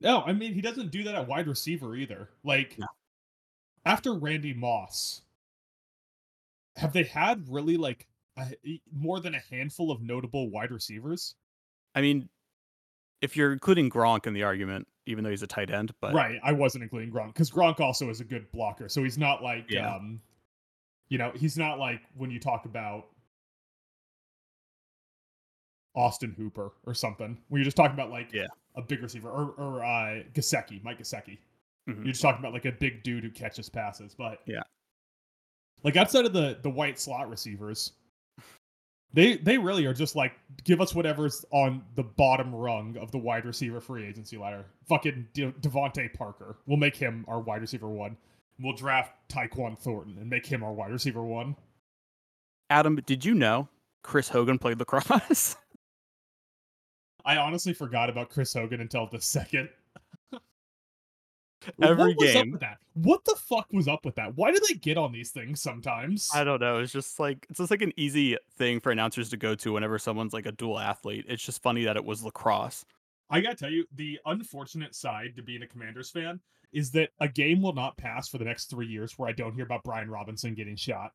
S1: No, I mean he doesn't do that at wide receiver either. Like
S2: No.
S1: after Randy Moss, have they had really like a, more than a handful of notable wide receivers?
S2: I mean, if you're including Gronk in the argument, even though he's a tight end, but
S1: right, I wasn't including Gronk because Gronk also is a good blocker, so he's not like
S2: Yeah.
S1: um, you know, he's not like when you talk about Austin Hooper or something. When you're just talking about like
S2: Yeah.
S1: a big receiver or or uh, Gesicki, Mike Gesicki.
S2: Mhm.
S1: You're just talking about like a big dude who catches passes, but
S2: Yeah.
S1: like outside of the the white slot receivers, they they really are just like give us whatever's on the bottom rung of the wide receiver free agency ladder. Fucking De- DeVante Parker, we'll make him our wide receiver one. We'll draft Tyquan Thornton and make him our wide receiver one.
S2: Adam, did you know Chris Hogan played lacrosse? (laughs)
S1: I honestly forgot about Chris Hogan until the second.
S2: Every
S1: what was up
S2: game.
S1: with that? What the fuck was up with that? Why do they get on these things sometimes?
S2: I don't know. It's just like it's just like an easy thing for announcers to go to whenever someone's like a dual athlete. It's just funny that it was lacrosse.
S1: I gotta tell you, the unfortunate side to being a Commanders fan is that a game will not pass for the next three years where I don't hear about Brian Robinson getting shot.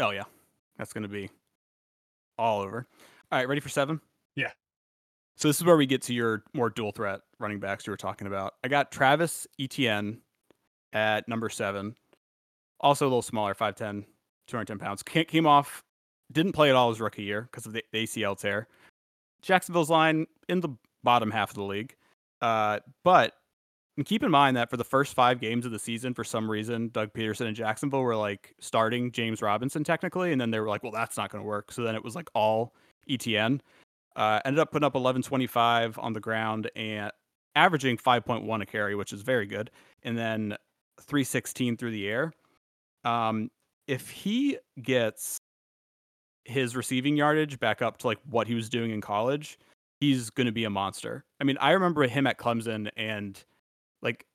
S2: Oh yeah, that's gonna be all over. All right, ready for seven?
S1: Yeah.
S2: So this is where we get to your more dual threat running backs you were talking about. I got Travis Etienne at number seven. Also a little smaller, 5'10", 210 pounds. Came off, didn't play at all his rookie year because of the ACL tear. Jacksonville's line in the bottom half of the league. Uh, but keep in mind that for the first five games of the season, for some reason, Doug Pederson and Jacksonville were like starting James Robinson technically, and then they were like, "Well, that's not going to work." So then it was like all Etienne. Uh, ended up putting up 1125 on the ground and averaging 5.1 a carry, which is very good, and then 316 through the air. Um, if he gets his receiving yardage back up to like what he was doing in college, he's going to be a monster. I mean, I remember him at Clemson and like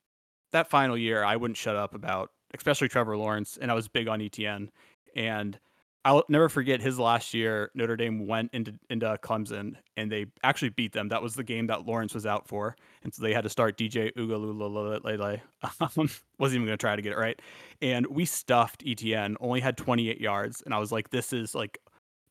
S2: that final year, I wouldn't shut up about, especially Trevor Lawrence, and I was big on Etienne. And I'll never forget his last year. Notre Dame went into into Clemson and they actually beat them. That was the game that Lawrence was out for, and so they had to start DJ Ugalulele. (laughs) Um, wasn't even going to try to get it right, and we stuffed Etienne. Only had 28 yards, and I was like, "This is like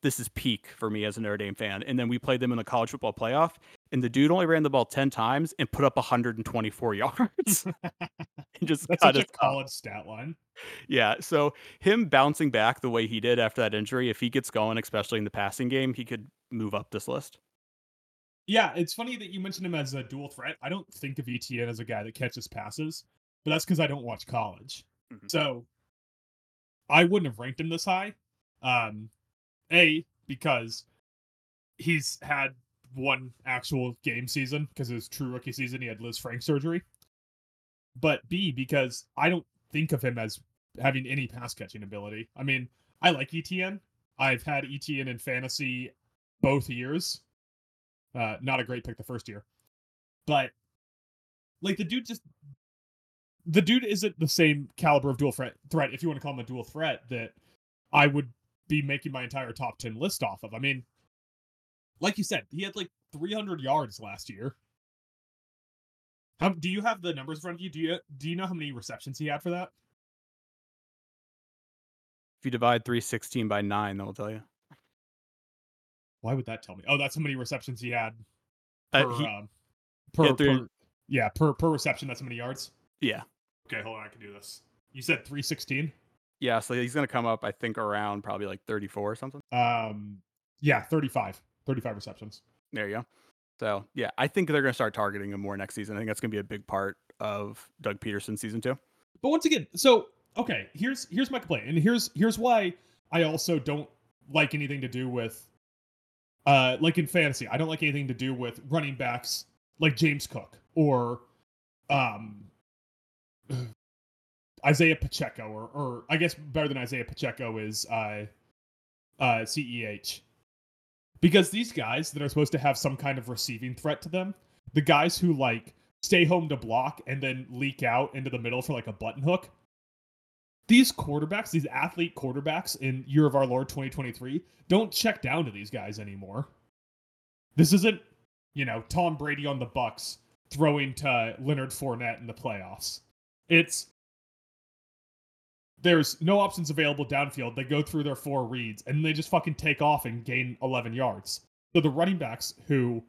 S2: this is peak for me as a Notre Dame fan. And then we played them in the college football playoff, and the dude only ran the ball 10 times and put up 124 (laughs) yards. (laughs)
S1: and just That's such a college stat line.
S2: Yeah. So him bouncing back the way he did after that injury, if he gets going, especially in the passing game, he could move up this list.
S1: Yeah, it's funny that you mentioned him as a dual threat. I don't think of Etienne as a guy that catches passes, but that's because I don't watch college. Mm-hmm. So I wouldn't have ranked him this high. Um, a because he's had one actual game season because was true rookie season. He had Liz Lisfranc surgery. But B because I don't think of him as having any pass catching ability. I mean, I like Etienne. I've had Etienne in fantasy both years. Uh, not a great pick the first year, but like the dude just the dude isn't the same caliber of dual threat threat if you want to call him a dual threat that I would be making my entire top 10 list off of. I mean, like you said, he had like 300 yards last year. How, do you have the numbers in front of you? Do you do you know how many receptions he had for that?
S2: If you divide 316 by 9, that will tell you.
S1: Why would that tell me? Oh, that's how many receptions he had per
S2: uh, he,
S1: um, per, per yeah, per per reception that's how many yards?
S2: Yeah.
S1: Okay, hold on, I can do this. You said 316?
S2: Yeah, so he's going to come up, I think, around probably like 34 or something.
S1: Um, yeah, 35, 35 receptions.
S2: There you go. So yeah, I think they're going to start targeting him more next season. I think that's going to be a big part of Doug Pederson season two.
S1: But once again, so okay, here's here's my complaint, and here's here's why I also don't like anything to do with, uh, like in fantasy, I don't like anything to do with running backs like James Cook or, um, (sighs) Isaiah Pacheco, or or I guess better than Isaiah Pacheco is uh, uh, CEH, because these guys that are supposed to have some kind of receiving threat to them, the guys who like stay home to block and then leak out into the middle for like a button hook. These quarterbacks, these athlete quarterbacks in year of our Lord 2023, don't check down to these guys anymore. This isn't, you know, Tom Brady on the Bucs throwing to Leonard Fournette in the playoffs. It's there's no options available downfield. They go through their four reads and they just fucking take off and gain 11 yards. So the running backs who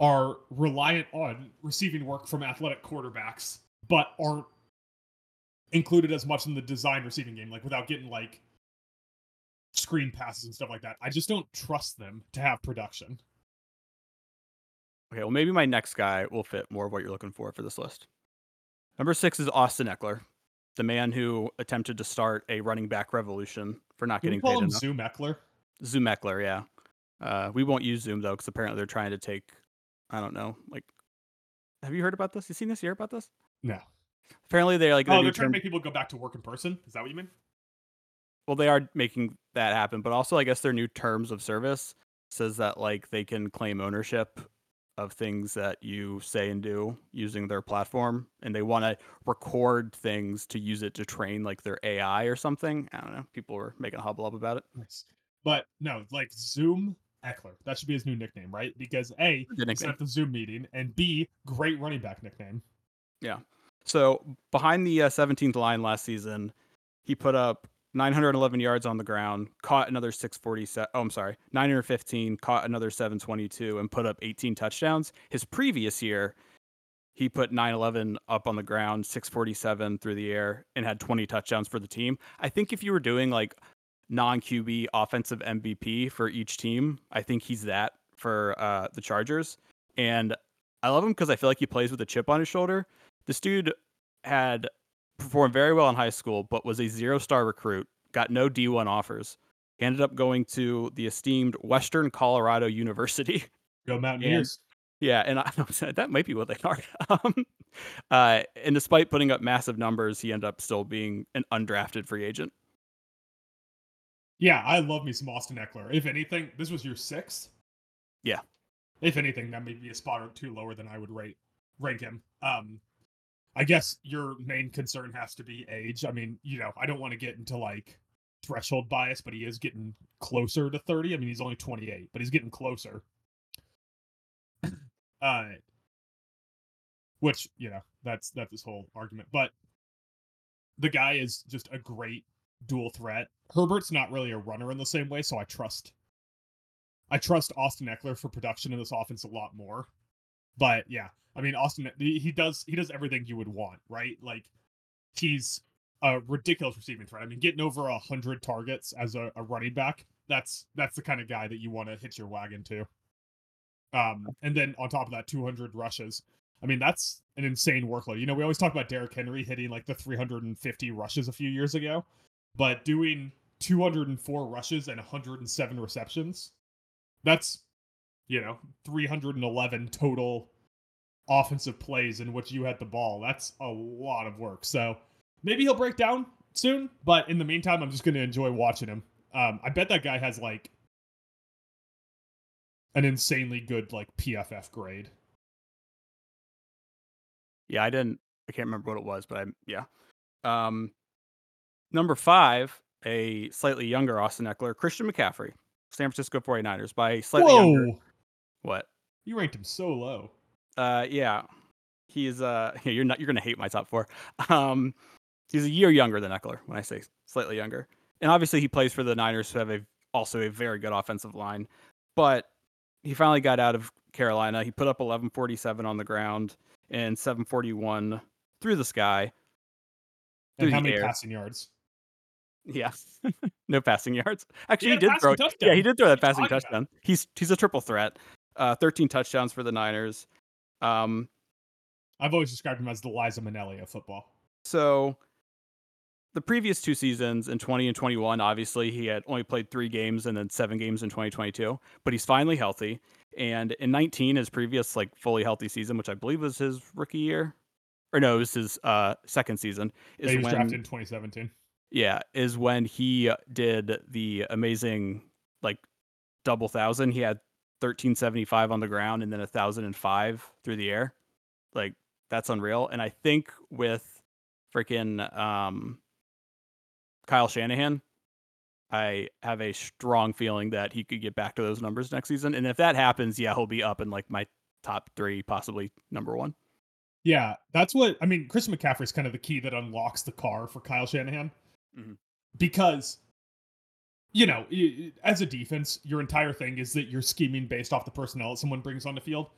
S1: are reliant on receiving work from athletic quarterbacks, but aren't included as much in the design receiving game, like without getting like screen passes and stuff like that. I just don't trust them to have production.
S2: Okay, well, maybe my next guy will fit more of what you're looking for for this list. Number six is Austin Ekeler the man who attempted to start a running back revolution for not getting paid
S1: him
S2: enough.
S1: Zoom Ekeler.
S2: Zoom Ekeler, yeah. Uh, we won't use Zoom though, because apparently they're trying to take. I don't know. Like, have you heard about this? You seen this? Hear about this?
S1: No.
S2: Apparently they're like.
S1: Oh, they're trying term... to make people go back to work in person. Is that what you mean?
S2: Well, they are making that happen, but also I guess their new terms of service says that like they can claim ownership of things that you say and do using their platform and they want to record things to use it to train like their AI or something. I don't know. People were making a hubbub about it.
S1: Nice. But no, like Zoom Ekeler. That should be his new nickname, right? Because A, it's at the Zoom meeting, and B, great running back nickname.
S2: Yeah. So behind the uh, 17th line last season, he put up 911 yards on the ground, caught another 647. Oh, I'm sorry, 915, caught another 722, and put up 18 touchdowns. His previous year, he put 911 up on the ground, 647 through the air, and had 20 touchdowns for the team. I think if you were doing like non QB offensive MVP for each team, I think he's that for uh, the Chargers. And I love him because I feel like he plays with a chip on his shoulder This dude had performed very well in high school, but was a zero star recruit, got no D1 offers. He ended up going to the esteemed Western Colorado (laughs) University.
S1: Go Mountaineers.
S2: Yeah, and I (laughs) that might be what they are. (laughs) Um, uh, and despite putting up massive numbers, he ended up still being an undrafted free agent.
S1: Yeah, I love me some Austin Ekeler. If anything, this was your sixth.
S2: Yeah.
S1: If anything, that may be a spot or two lower than I would rate rank him. Um, I guess your main concern has to be age. I mean, you know, I don't want to get into like threshold bias, but he is getting closer to 30. I mean, he's only 28, but he's getting closer. (clears throat) uh which, you know, that's that's this whole argument. But the guy is just a great dual threat. Herbert's not really a runner in the same way, so I trust I trust Austin Ekeler for production in this offense a lot more. But yeah, I mean Austin he does he does everything you would want, right? Like he's a ridiculous receiving threat. I mean, getting over a hundred targets as a, a, running back, that's that's the kind of guy that you want to hitch your wagon to. Um, and then on top of that, 200 rushes. I mean, that's an insane workload. You know, we always talk about Derrick Henry hitting like the 350 rushes a few years ago, but doing 204 rushes and 107 receptions, that's you know 311 total offensive plays in which you had the ball. That's a lot of work. So maybe he'll break down soon, but in the meantime, I'm just going to enjoy watching him. Um, I bet that guy has like an insanely good like PFF grade.
S2: Yeah, I didn't. I can't remember what it was, but I yeah. Um, number five, a slightly younger Austin Ekeler, Christian McCaffrey, San Francisco 49ers, by slightly Whoa. younger. What?
S1: You ranked him so low.
S2: Uh, yeah, he's uh, (laughs) yeah, you're not. You're gonna hate my top four. (laughs) Um, He's a year younger than Ekeler when I say slightly younger. And obviously he plays for the Niners who have a also a very good offensive line. But he finally got out of Carolina. He put up 1147 on the ground and 741 through the sky.
S1: Through and how many air. passing yards?
S2: Yeah, (laughs) no passing yards. Actually, he, he did throw. Touchdown. Yeah, he did throw that passing touchdown. About? He's he's a triple threat. Uh, 13 touchdowns for the Niners. Um,
S1: I've always described him as the Liza Minnelli of football.
S2: So the previous two seasons in 20 and 21, obviously he had only played three games and then seven games in 2022, but he's finally healthy. And in 19, his previous like fully healthy season, which I believe was his rookie year, or no, it was his uh, second season.
S1: Is yeah, he was when, drafted in 2017.
S2: Yeah, is when he did the amazing like double thousand. He had 1375 on the ground and then a thousand and five through the air. Like that's unreal. And I think with freaking um Kyle Shanahan, I have a strong feeling that he could get back to those numbers next season. And if that happens, yeah, he'll be up in like my top three, possibly number one.
S1: Yeah, that's what I mean. Chris McCaffrey is kind of the key that unlocks the car for Kyle Shanahan mm-hmm. because, you know, as a defense, your entire thing is that you're scheming based off the personnel that someone brings on the field.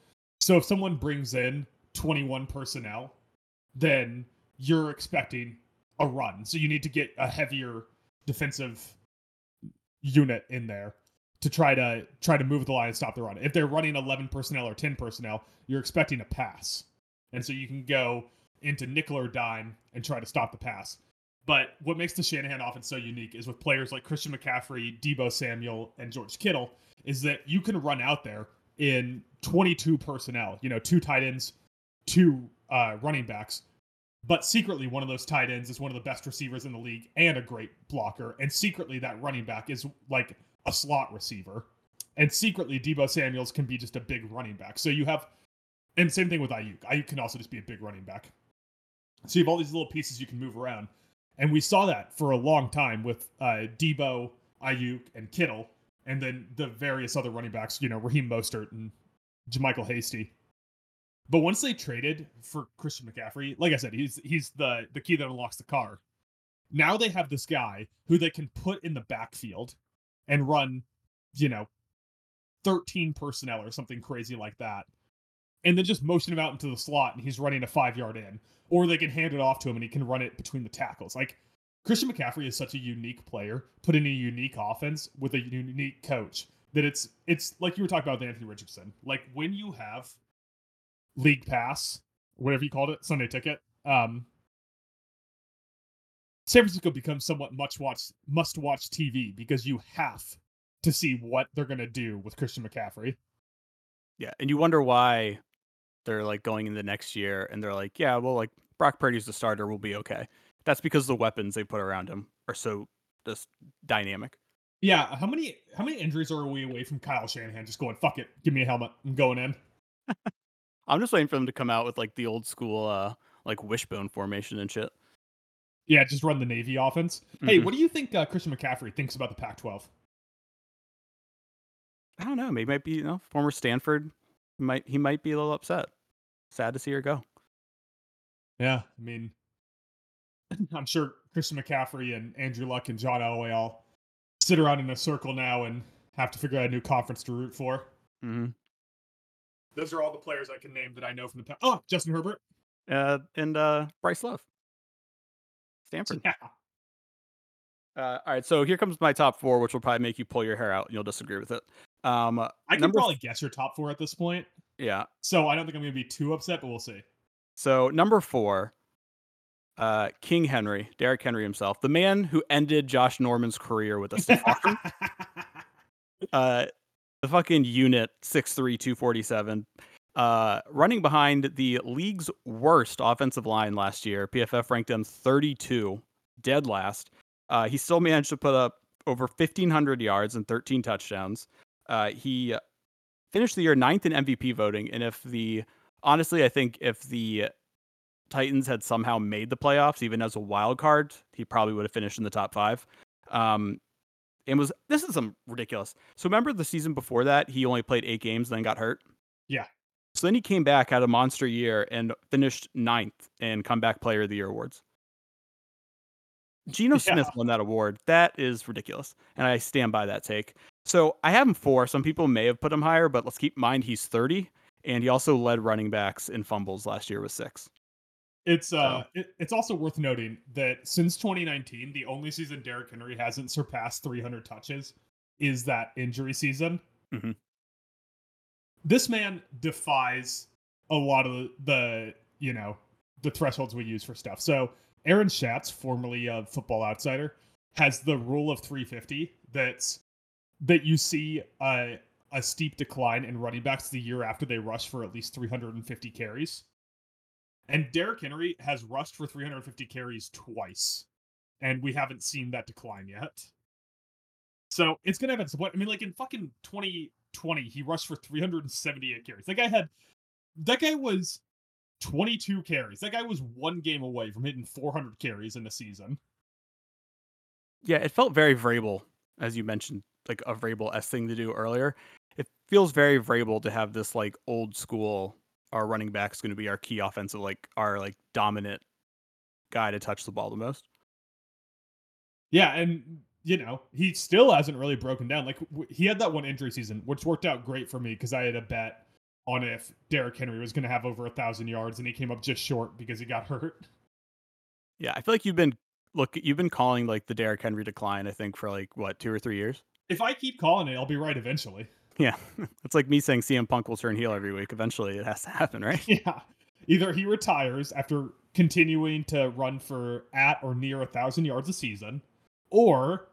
S1: So if someone brings in 21 personnel, then you're expecting a run. So you need to get a heavier defensive unit in there to try to try to move the line and stop the run. If they're running 11 personnel or 10 personnel, you're expecting a pass. And so you can go into nickel or dime and try to stop the pass. But what makes the Shanahan offense so unique is with players like Christian McCaffrey, Deebo Samuel, and George Kittle, is that you can run out there in 22 personnel, you know, two tight ends, two uh, running backs, but secretly, one of those tight ends is one of the best receivers in the league and a great blocker. And secretly, that running back is like a slot receiver. And secretly, Deebo Samuels can be just a big running back. So you have, and same thing with Aiyuk. Aiyuk can also just be a big running back. So you have all these little pieces you can move around. And we saw that for a long time with uh, Deebo, Aiyuk, and Kittle, and then the various other running backs, you know, Raheem Mostert and JaMycal Hasty. But once they traded for Christian McCaffrey, like I said, he's he's the the key that unlocks the car. Now they have this guy who they can put in the backfield and run, you know, 13 personnel or something crazy like that. And then just motion him out into the slot and he's running a five yard in. Or they can hand it off to him and he can run it between the tackles. Like Christian McCaffrey is such a unique player, put in a unique offense with a unique coach that it's it's like you were talking about with Anthony Richardson. Like when you have league pass whatever you called it, Sunday Ticket. Um, San Francisco becomes somewhat much watch must watch TV because you have to see what they're gonna do with Christian McCaffrey.
S2: Yeah, and you wonder why they're like going in the next year and they're like, yeah, well, like Brock Purdy's the starter, we'll be okay. That's because the weapons they put around him are so just dynamic.
S1: Yeah, how many how many injuries are we away from Kyle Shanahan just going fuck it, give me a helmet, I'm going in. (laughs)
S2: I'm just waiting for them to come out with like the old school uh like wishbone formation and shit.
S1: Yeah, just run the Navy offense. Hey,
S2: Mhm.
S1: what do you think uh, Christian McCaffrey thinks about the Pac-12?
S2: I don't know. Maybe might be you know former Stanford. Might he might be a little upset. Sad to see her go.
S1: Yeah, I mean, (clears throat) I'm sure Christian McCaffrey and Andrew Luck and John Elway all sit around in a circle now and have to figure out a new conference to root for.
S2: Mm-hmm.
S1: Those are all the players I can name that I know from the past. Oh, Justin Herbert.
S2: Uh, and uh, Bryce Love, Stanford.
S1: Yeah.
S2: Uh, all right, so here comes my top four, which will probably make you pull your hair out, and you'll disagree with it. Um,
S1: I can probably guess your top four at this point.
S2: yeah.
S1: So I don't think I'm going to be too upset, but we'll see.
S2: So number four, uh, King Henry, Derrick Henry himself, the man who ended Josh Norman's career with a stiff arm. (laughs) uh, the fucking unit, six three two forty seven, uh, running behind the league's worst offensive line last year. PFF ranked him 32, dead last. Uh, he still managed to put up over 1,500 yards and 13 touchdowns. Uh, he finished the year ninth in MVP voting, and if the honestly, I think if the Titans had somehow made the playoffs, even as a wild card, he probably would have finished in the top five. Um, and was this is some ridiculous. So remember the season before that, he only played eight games, then got hurt.
S1: Yeah.
S2: So then he came back, had a monster year, and finished ninth in comeback player of the year awards. Geno Smith won that award. That is ridiculous, and I stand by that take. So I have him four. Some people may have put him higher, but let's keep in mind he's 30, and he also led running backs in fumbles last year with six.
S1: It's uh, it, it's also worth noting that since 2019, the only season Derrick Henry hasn't surpassed 300 touches is that injury season.
S2: Mhm.
S1: This man defies a lot of the you know the thresholds we use for stuff. So Aaron Schatz, formerly of Football Outsider, has the rule of 350 that's that you see a a steep decline in running backs the year after they rush for at least 350 carries. And Derrick Henry has rushed for 350 carries twice, and we haven't seen that decline yet. So it's gonna happen. at some. I mean, like in fucking 2020, he rushed for 378 carries. That guy had, that guy was 22 carries. That guy was one game away from hitting 400 carries in a season.
S2: Yeah, it felt very variable, as you mentioned, like a Vrabel s thing to do earlier. It feels very Vrabel to have this like old school. Our running back is going to be our key offensive, like our like dominant guy to touch the ball the most.
S1: Yeah, and you know he still hasn't really broken down. Like w- he had that one injury season, which worked out great for me because I had a bet on if Derrick Henry was going to have over a thousand yards, and he came up just short because he got (laughs) hurt.
S2: Yeah, I feel like you've been look, you've been calling like the Derrick Henry decline. I think for like what two or three years.
S1: If I keep calling it, I'll be right eventually.
S2: Yeah, (laughs) it's like me saying CM Punk will turn heel every week. Eventually, it has to happen, right? (laughs)
S1: Yeah. Either he retires after continuing to run for at or near a thousand yards a season, or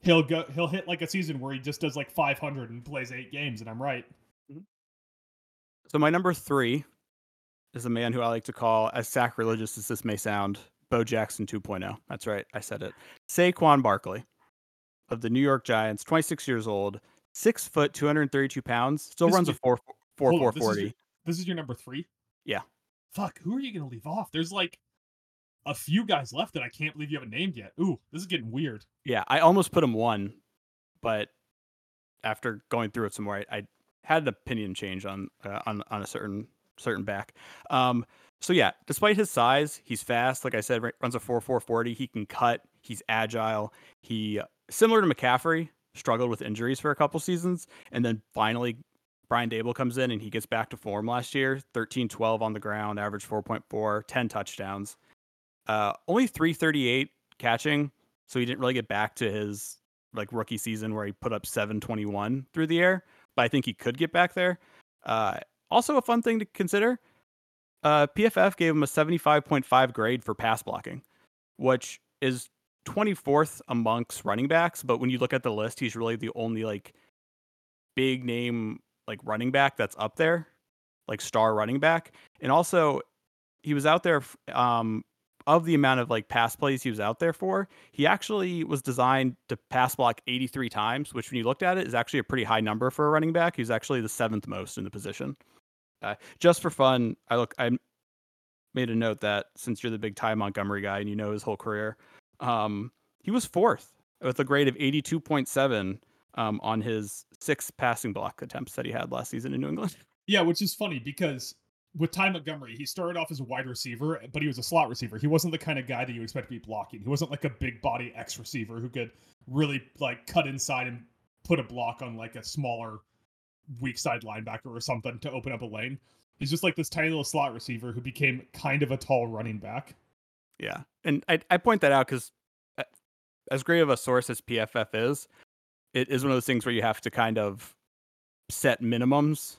S1: he'll go he'll hit like a season where he just does like 500 and plays eight games, and I'm right. Mm-hmm.
S2: So my number three is a man who I like to call, as sacrilegious as this may sound, Bo Jackson 2.0. That's right, I said it. Saquon Barkley of the New York Giants, 26 years old, six foot, 232 pounds, still
S1: This
S2: runs a four four four
S1: on, this is your- This is your number three.
S2: Yeah.
S1: Fuck. Who are you gonna leave off? There's like a few guys left that I can't believe you haven't named yet. Ooh, this is getting weird.
S2: Yeah, I almost put him one, but after going through it some more, I, I had an opinion change on uh, on on a certain certain back. Um, so yeah, despite his size, he's fast. Like I said, runs a four four forty. He can cut. He's agile. He similar to McCaffrey, struggled with injuries for a couple seasons, and then finally. Brian Daboll comes in and he gets back to form last year 13 12 on the ground, average 4.4, 10 touchdowns. Uh, only 338 catching, so he didn't really get back to his like rookie season where he put up 721 through the air, but I think he could get back there. Uh, also, a fun thing to consider uh, PFF gave him a 75.5 grade for pass blocking, which is 24th amongst running backs. But when you look at the list, he's really the only like big name like running back that's up there, like star running back. And also, he was out there um, of the amount of like pass plays he was out there for. He actually was designed to pass block 83 times, which when you looked at it is actually a pretty high number for a running back. He's actually the seventh most in the position. Uh, just for fun, I look. I made a note that since you're the big Ty Montgomery guy and you know his whole career, um, he was fourth with a grade of 82.7 um, on his six passing block attempts that he had last season in New England. (laughs)
S1: Yeah, which is funny because with Ty Montgomery, he started off as a wide receiver, but he was a slot receiver. He wasn't the kind of guy that you expect to be blocking. He wasn't like a big body X receiver who could really like cut inside and put a block on like a smaller weak side linebacker or something to open up a lane. He's just like this tiny little slot receiver who became kind of a tall running back.
S2: Yeah. And I, I point that out because uh, as great of a source as PFF is, it is one of those things where you have to kind of set minimums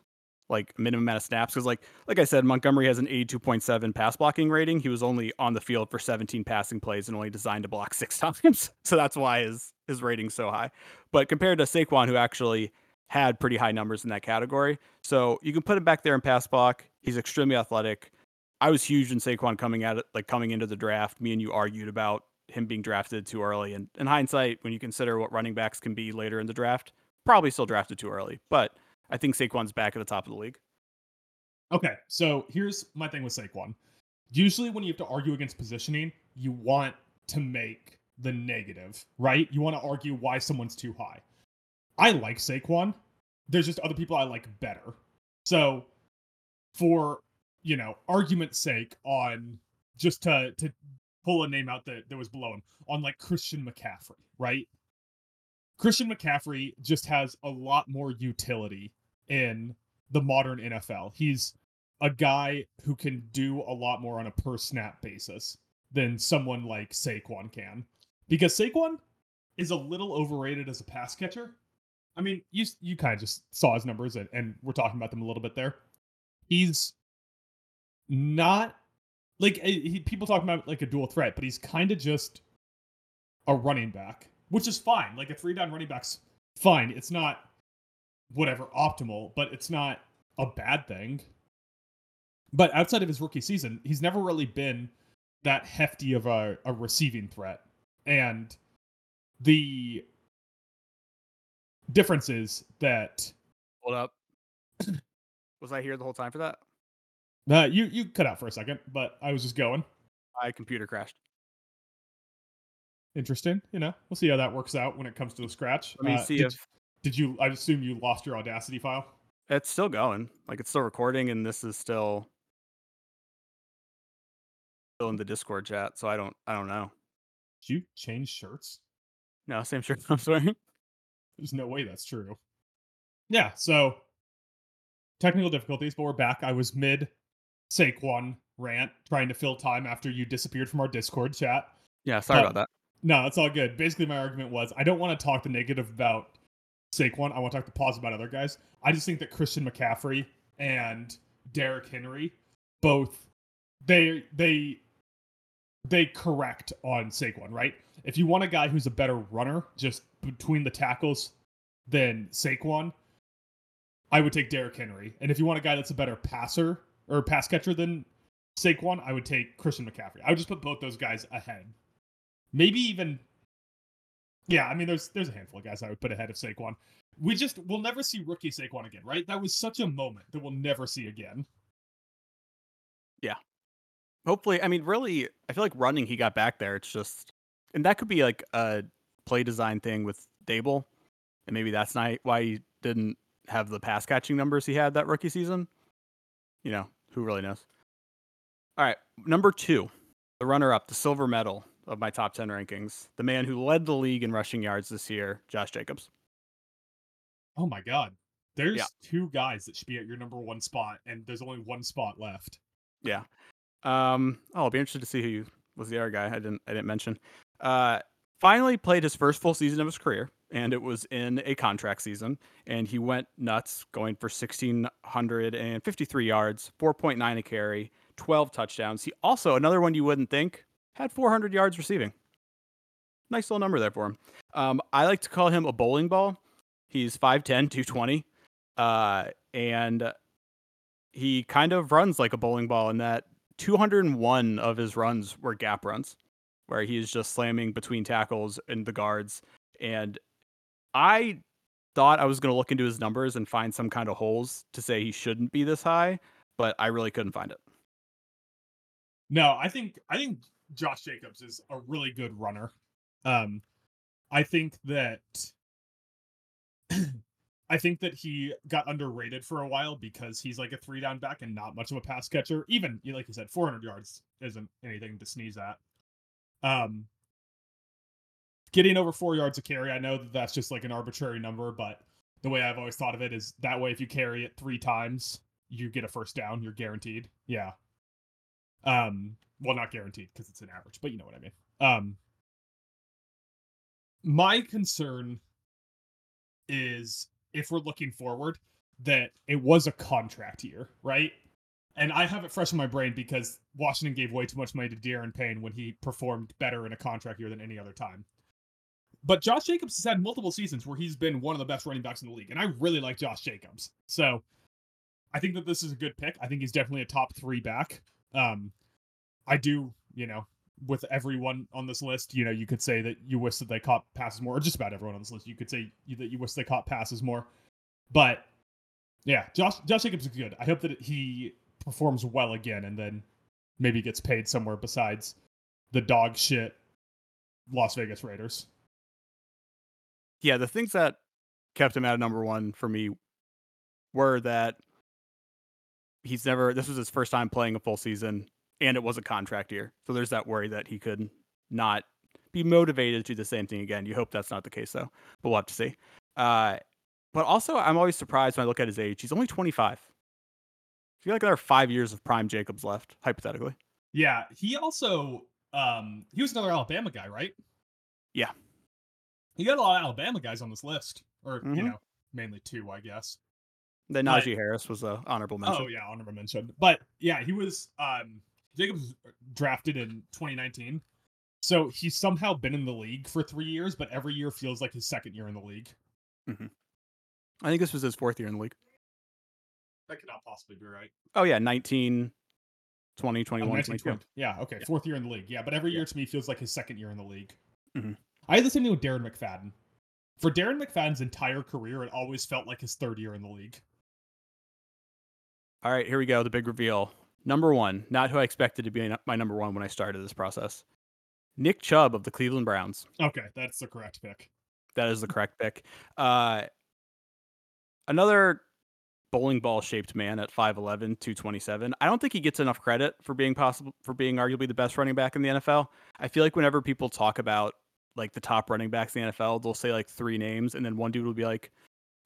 S2: like minimum amount of snaps because like like I said, Montgomery has an 82.7 pass blocking rating. He was only on the field for 17 passing plays and only designed to block (laughs) six times. So that's why his his rating's so high. But compared to Saquon, who actually had pretty high numbers in that category. So you can put him back there in pass block. He's extremely athletic. I was huge in Saquon coming at it, like coming into the draft. Me and you argued about him being drafted too early. And in hindsight, when you consider what running backs can be later in the draft, probably still drafted too early. But I think Saquon's back at the top of the league.
S1: Okay, so here's my thing with Saquon. Usually, when you have to argue against positioning, you want to make the negative, right? You want to argue why someone's too high. I like Saquon. There's just other people I like better. So, for you know, argument's sake, on just to to pull a name out that, that was below him, on like Christian McCaffrey, right? Christian McCaffrey just has a lot more utility in the modern NFL. He's a guy who can do a lot more on a per snap basis than someone like Saquon can. Because Saquon is a little overrated as a pass catcher. I mean, you you kind of just saw his numbers and, and we're talking about them a little bit there. He's not like eh, he, people talk about like a dual threat, but he's kind of just a running back, which is fine. Like a three down running back's fine. It's not whatever optimal, but it's not a bad thing. But outside of his rookie season, he's never really been that hefty of a, a receiving threat. And the difference is that
S2: Hold up. (clears throat) Was I here the whole time for that?
S1: Uh, you you cut out for a second, but I was just going.
S2: My computer crashed.
S1: Interesting, you know. We'll see how that works out when it comes to the scratch.
S2: Let me
S1: Uh,
S2: see
S1: did,
S2: if
S1: did you? I assume you lost your Audacity file.
S2: it's still going. Like it's still recording, and this is still still in the Discord chat. So I don't I don't know.
S1: Did you change shirts?
S2: No, same shirt (laughs) I'm swearing.
S1: There's no way that's true. Yeah, so technical difficulties, but we're back. I was mid Saquon rant trying to fill time after you disappeared from our Discord chat.
S2: Yeah, sorry
S1: Um,
S2: about that.
S1: No, it's all good. Basically, my argument was I don't want to talk the negative about Saquon. I want to talk the positive about other guys. I just think that Christian McCaffrey and Derrick Henry both they they they correct on Saquon, right? If you want a guy who's a better runner, just between the tackles than Saquon, I would take Derrick Henry. And if you want a guy that's a better passer or pass catcher than Saquon, I would take Christian McCaffrey. I would just put both those guys ahead. Maybe even Yeah, I mean there's there's a handful of guys I would put ahead of Saquon. We just we'll never see rookie Saquon again, right? That was such a moment that we'll never see again. Yeah.
S2: Hopefully, I mean, really, I feel like running he got back there. It's just, and that could be like a play design thing with Daboll, and maybe that's not why he didn't have the pass catching numbers he had that rookie season. You know, who really knows? All right, number two, the runner up, the silver medal of my top 10 rankings, the man who led the league in rushing yards this year, Josh Jacobs.
S1: Oh my god. There's
S2: Yeah.
S1: two guys that should be at your number one spot, and there's only one spot left.
S2: Yeah. Um, oh, I'll be interested to see who you, was the other guy I didn't I didn't mention. Uh, finally played his first full season of his career, and it was in a contract season, and he went nuts, going for sixteen hundred and fifty three yards, four point nine a carry, 12 touchdowns. He also, another one you wouldn't think, had 400 yards receiving. Nice little number there for him. Um, I like to call him a bowling ball. He's 5'10, 220. Uh, and he kind of runs like a bowling ball in that 201 of his runs were gap runs, where he's just slamming between tackles and the guards. And I thought I was going to look into his numbers and find some kind of holes to say he shouldn't be this high, but I really couldn't find it.
S1: No, I think I think Josh Jacobs is a really good runner. Um, I think that (clears throat) I think that he got underrated for a while because he's like a three down back and not much of a pass catcher. Even like you said, 400 yards isn't anything to sneeze at. Um, getting over four yards of carry, I know that that's just like an arbitrary number, but the way I've always thought of it is that way if you carry it three times, you get a first down. You're guaranteed. Yeah. Um, well, not guaranteed because it's an average, but you know what I mean. Um, my concern is if we're looking forward that it was a contract year, right? And I have it fresh in my brain because Washington gave way too much money to Daron Payne when he performed better in a contract year than any other time. But Josh Jacobs has had multiple seasons where he's been one of the best running backs in the league, and I really like Josh Jacobs. So I think that this is a good pick. I think he's definitely a top three back. Um, I do, you know, with everyone on this list, you know, you could say that you wish that they caught passes more, or just about everyone on this list. You could say that you wish they caught passes more. But yeah, Josh Josh Jacobs is good. I hope that he performs well again and then maybe gets paid somewhere besides the dog shit Las Vegas Raiders.
S2: Yeah, the things that kept him out of number one for me were that he's never this was his first time playing a full season and it was a contract year. So there's that worry that he could not be motivated to do the same thing again. You hope that's not the case though, but we'll have to see. Uh, but also, I'm always surprised when I look at his age. He's only 25. I feel like there are five years of prime Jacobs left, hypothetically.
S1: Yeah, he also um he was another Alabama guy, right?
S2: Yeah.
S1: He got a lot of Alabama guys on this list, or
S2: Mhm.
S1: you know, mainly two, I guess.
S2: Then
S1: But-
S2: Najee Harris was a honorable mention.
S1: Oh yeah, honorable mention. But yeah, he was um Jacobs was drafted in 2019. So he's somehow been in the league for three years, but every year feels like his second year in the league.
S2: I think this was his fourth year in the league.
S1: That could not possibly be right.
S2: Oh yeah, 19, 20,
S1: Oh,
S2: 21,
S1: 19,
S2: 22.
S1: 20. Yeah, okay.
S2: Yeah.
S1: Fourth year in the league. Yeah, but every
S2: Yeah.
S1: year to me feels like his second year in the league.
S2: Mhm.
S1: I had the same thing with Darren McFadden. For Darren McFadden's entire career, it always felt like his third year in the league.
S2: All right, here we go. The big reveal. Number one, not who I expected to be my number one when I started this process. Nick Chubb of the Cleveland Browns.
S1: Okay, that's the correct pick.
S2: That is the correct pick. Uh, another bowling ball shaped man at 5'11, 227. I don't think he gets enough credit for being possible for being arguably the best running back in the NFL. I feel like whenever people talk about like the top running backs in the NFL, they'll say like three names and then one dude will be like,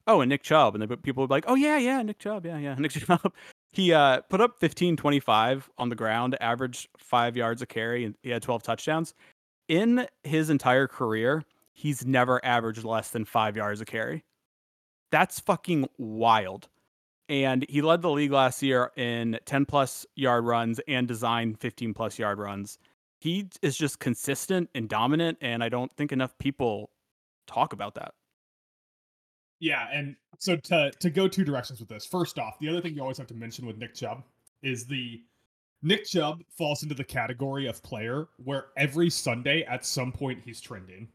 S2: "Oh, and Nick Chubb." And then people will be like, "Oh yeah, yeah, Nick Chubb. Yeah, yeah, (laughs) Nick Chubb." He uh, put up 15 25 on the ground, averaged 5 yards a carry and he had 12 touchdowns. In his entire career, he's never averaged less than 5 yards a carry. That's fucking wild and he led the league last year in 10 plus yard runs and design 15 plus yard runs. He is just consistent and dominant, and I don't think enough people talk about that.
S1: Yeah, and so to to go two directions with this. First off, the other thing you always have to mention with Nick Chubb is the Nick Chubb falls into the category of player where every Sunday at some point he's trending.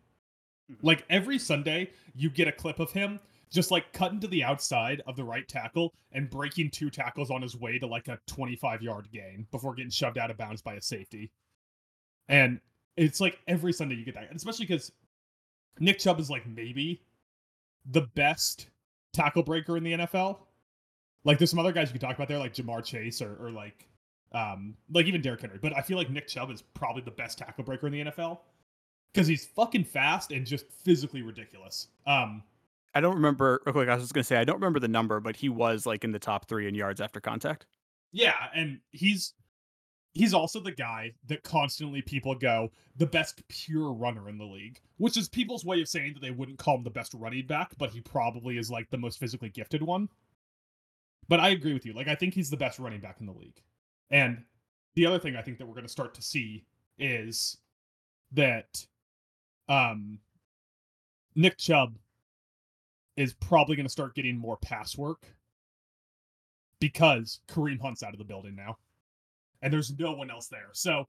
S2: Mhm.
S1: Like every Sunday you get a clip of him just like cutting to the outside of the right tackle and breaking two tackles on his way to like a 25 yard gain before getting shoved out of bounds by a safety. And it's like every Sunday you get that, and especially because Nick Chubb is like maybe the best tackle breaker in the NFL. Like there's some other guys you could talk about there, like Ja'Marr Chase or, or like um like even Derrick Henry. But I feel like Nick Chubb is probably the best tackle breaker in the NFL. Because he's fucking fast and just physically ridiculous. Um
S2: I don't remember. Real quick, I was just gonna say I don't remember the number, but he was like in the top three in yards after contact.
S1: Yeah, and he's he's also the guy that constantly people go the best pure runner in the league, which is people's way of saying that they wouldn't call him the best running back, but he probably is like the most physically gifted one. But I agree with you. Like I think he's the best running back in the league. And the other thing I think that we're going to start to see is that um, Nick Chubb is probably going to start getting more pass work because Kareem Hunt's out of the building now, and there's no one else there. So,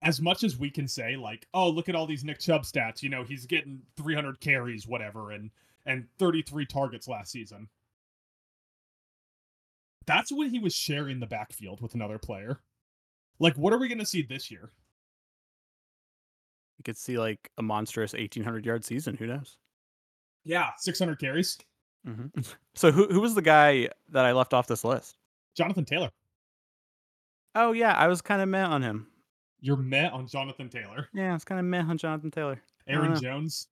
S1: as much as we can say, like, oh, look at all these Nick Chubb stats, you know, he's getting 300 carries, whatever, and and 33 targets last season. That's when he was sharing the backfield with another player. Like, what are we going to see this year?
S2: You could see like a monstrous 1800 yard season. Who knows?
S1: Yeah, 600 carries.
S2: Mm-hmm. (laughs) So who who was the guy that I left off this list?
S1: Jonathan Taylor.
S2: Oh yeah, I was kind of meh on him.
S1: You're met on Jonathan Taylor.
S2: Yeah, it's kind of meh on Jonathan Taylor.
S1: Aaron. Jones.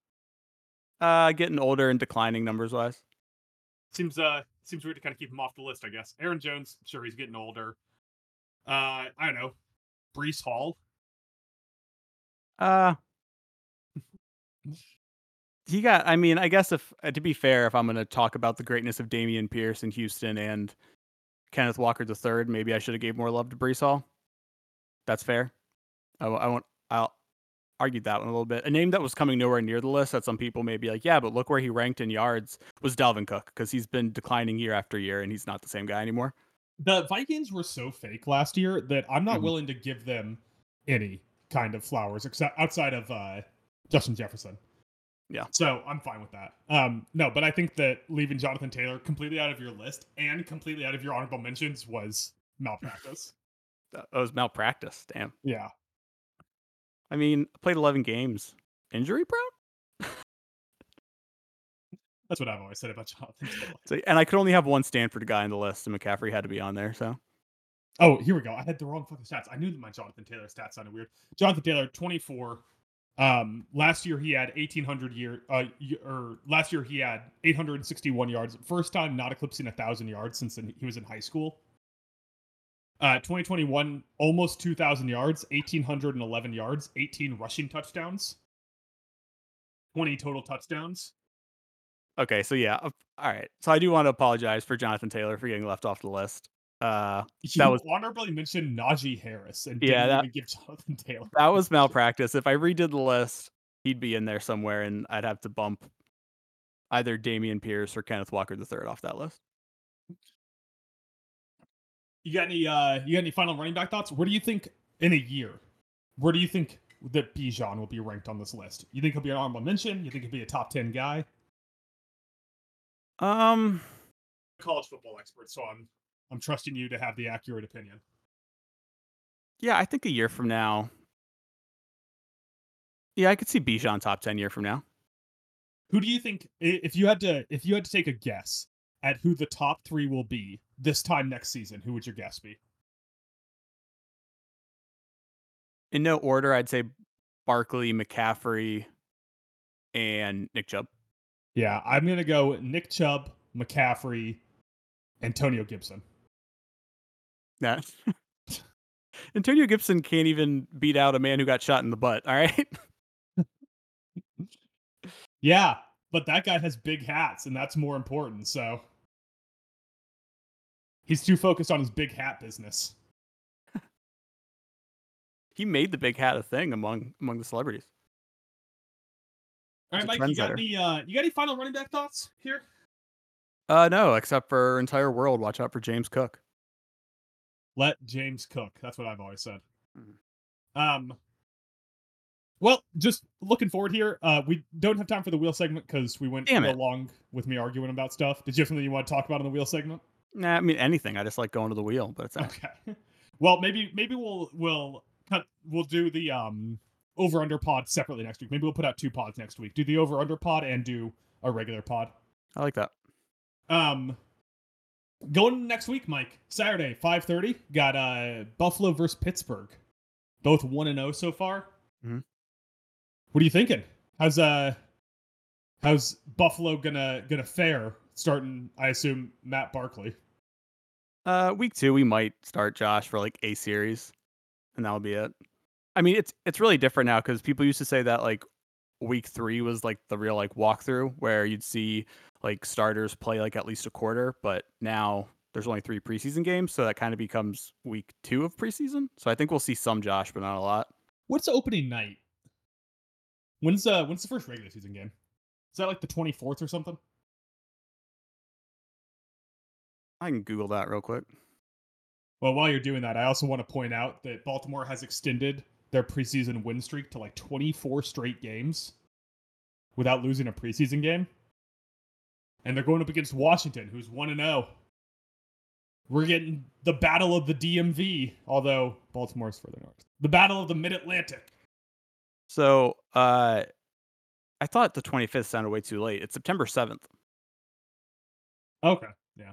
S2: Uh, getting older and declining numbers wise.
S1: Seems uh seems weird to kind of keep him off the list, I guess. Aaron Jones, sure he's getting older. Uh I don't know. Breece Hall.
S2: Uh, he got. I mean, I guess if uh, to be fair, if I'm going to talk about the greatness of Dameon Pierce in Houston and Kenneth Walker the third. maybe I should have gave more love to Breece Hall. That's fair. I won't. I'll argue that one a little bit. A name that was coming nowhere near the list that some people may be like, yeah, but look where he ranked in yards was Dalvin Cook because he's been declining year after year and he's not the same guy anymore.
S1: The Vikings were so fake last year that I'm not
S2: Mhm.
S1: willing to give them any kind of flowers except outside of uh Justin Jefferson.
S2: Yeah.
S1: So I'm fine with that. Um no, but I think that leaving Jonathan Taylor completely out of your list and completely out of your honorable mentions was malpractice. (laughs)
S2: That was malpractice. Damn.
S1: yeah.
S2: I mean, played 11 games. Injury prone?
S1: That's what I've always said about Jonathan Taylor. (laughs)
S2: So, and I could only have one Stanford guy on the list, and McCaffrey had to be on there. So
S1: Oh, here we go. I had the wrong fucking stats. I knew that my Jonathan Taylor stats sounded weird. Jonathan Taylor, 24. Um, last year he had 1800 year, uh, or last year he had 861 yards. First time not eclipsing a thousand yards since he was in high school. Uh, 2021, almost 2,000 yards, 1,811 yards, 18 rushing touchdowns, 20 total touchdowns.
S2: okay, so yeah, uh, all right. So I do want to apologize for Jonathan Taylor for getting left off the list. Uh,
S1: You
S2: That was-
S1: honorably mentioned Najee Harris and
S2: Yeah, that-
S1: give Jonathan Taylor.
S2: that was malpractice. If I redid the list, he'd be in there somewhere, and I'd have to bump either Dameon Pierce or Kenneth Walker III off that list.
S1: You got any uh you got any final running back thoughts? Where do you think in a year? Where do you think that Bijan will be ranked on this list? You think he'll be an honorable mention? You think he'll be a top ten guy?
S2: Um,
S1: College football expert, so I'm I'm trusting you to have the accurate opinion.
S2: yeah, I think a year from now. Yeah, I could see Bijan top 10 year from now.
S1: Who do you think if you had to if you had to take a guess at who the top three will be this time next season, who would your guess be?
S2: In no order, I'd say Barkley, McCaffrey, and Nick Chubb.
S1: Yeah, I'm gonna go Nick Chubb, McCaffrey, Antonio Gibson.
S2: Yeah. (laughs) Antonio Gibson can't even beat out a man who got shot in the butt. All right. (laughs)
S1: Yeah, but that guy has big hats, and that's more important. So he's too focused on his big hat business.
S2: he made the big hat a thing among among the celebrities.
S1: All right, Mike, you got any uh, you got any final running back thoughts here?
S2: Uh no, except for entire world. Watch out for James Cook.
S1: Let James cook. That's what I've always said.
S2: Mhm.
S1: Um. Well, just looking forward here. Uh, we don't have time for the wheel segment because we went
S2: Damn
S1: real
S2: it.
S1: long with me arguing about stuff. Did you have something you want to talk about in the wheel segment?
S2: Nah, I mean anything. I just like going to the wheel, but it's
S1: Okay. (laughs) Well, maybe maybe we'll we'll cut we'll do the um over under pod separately next week. Maybe we'll put out two pods next week. Do the over under pod and do a regular pod.
S2: I like that.
S1: Um going next week, Mike. Saturday, 5:30, got uh Buffalo versus Pittsburgh. Both 1 and 0 so far.
S2: Mhm.
S1: What are you thinking? How's uh how's Buffalo gonna gonna fare starting I assume Matt Barkley?
S2: Uh, week two, we might start Josh for like a series, and that'll be it. I mean, it's it's really different now because people used to say that like week three was like the real like walkthrough where you'd see like starters play like at least a quarter, but now there's only three preseason games, so that kind of becomes week two of preseason. So I think we'll see some Josh, but not a lot.
S1: What's opening night? When's uh when's the first regular season game? Is that like the twenty fourth or something?
S2: I can Google that real quick.
S1: Well, while you're doing that, I also want to point out that Baltimore has extended their preseason win streak to like 24 straight games without losing a preseason game. And they're going up against Washington, who's 1 and 0. We're getting the battle of the DMV, although Baltimore's further north. The battle of the Mid Atlantic.
S2: So uh, I thought the 25th sounded way too late. It's September 7th.
S1: Okay, yeah.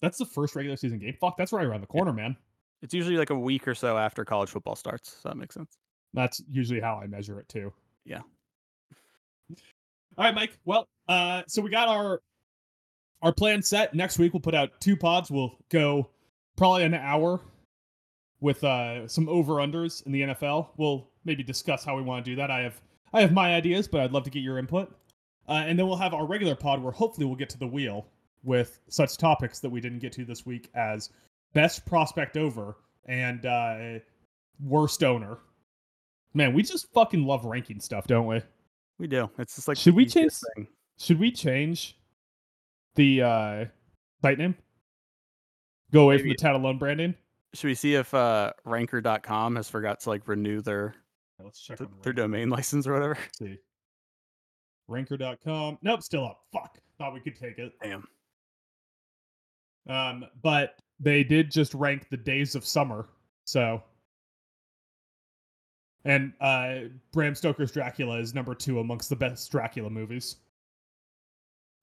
S1: That's the first regular season game. Fuck, that's right around the corner, man.
S2: It's usually like a week or so after college football starts. So that makes sense.
S1: That's usually how I measure it too.
S2: Yeah.
S1: All right, Mike. Well, uh, so we got our our plan set. Next week we'll put out two pods. We'll go probably an hour with uh some over unders in the NFL. We'll maybe discuss how we want to do that. I have I have my ideas, but I'd love to get your input. Uh, and then we'll have our regular pod where hopefully we'll get to the wheel with such topics that we didn't get to this week as best prospect over and uh, worst owner. Man, we just fucking love ranking stuff, don't we?
S2: We do. It's just like
S1: Should
S2: the
S1: we
S2: easiest
S1: change-
S2: thing.
S1: Should we change the uh, site name? Go away from the Talent Alone branding.
S2: Should we see if uh, Ranker.com has forgot to like renew their
S1: Let's check
S2: th- their domain license or whatever?
S1: Let's see. Ranker.com. Nope, still up. Fuck. Thought we could take it.
S2: Damn.
S1: Um, but they did just rank the days of summer. So and uh Bram Stoker's Dracula is number two amongst the best Dracula movies.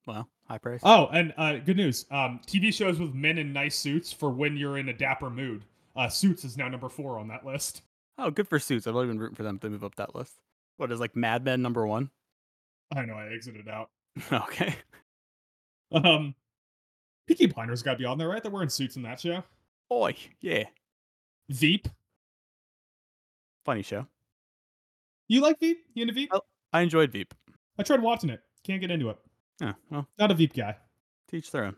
S2: Well, high praise.
S1: Oh, and uh good news. Um TV shows with men in nice suits for when you're in a dapper mood. Uh Suits is now number four on that list.
S2: Oh, good for Suits. I've always been rooting for them to move up that list. What is like Mad Men number one?
S1: I know I exited out. (laughs)
S2: okay.
S1: Um Peaky Blinders gotta be on there, right? They're wearing suits in that show.
S2: Oi, yeah.
S1: Veep.
S2: Funny show.
S1: You like Veep? You into Veep?
S2: Oh. I enjoyed Veep.
S1: I tried watching it. Can't get into it.
S2: Yeah, well,
S1: Not a Veep guy.
S2: teach their own.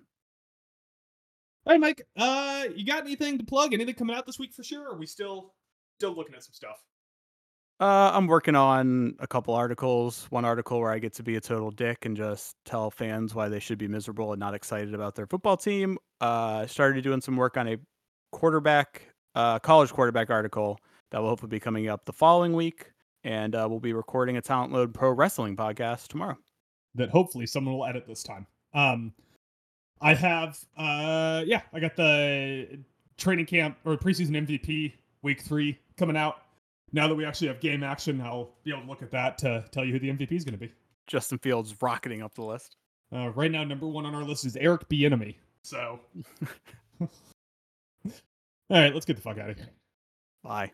S1: All right, Mike. Uh, you got anything to plug? Anything coming out this week for sure? Or are we still still looking at some stuff?
S2: Uh, I'm working on a couple articles. One article where I get to be a total dick and just tell fans why they should be miserable and not excited about their football team. Uh, started doing some work on a quarterback, uh, college quarterback article that will hopefully be coming up the following week. And uh, we'll be recording a Talent Alone Pro Wrestling podcast tomorrow.
S1: That hopefully someone will edit this time. Um, I have. Uh, yeah, I got the training camp or preseason MVP week three coming out. Now that we actually have game action, I'll be able to look at that to tell you who the MVP is going to be.
S2: Justin Fields rocketing up the list.
S1: Uh, right now, number one on our list is Eric Bieniemy. So, (laughs) (laughs) all right, let's get the fuck out of here.
S2: Bye.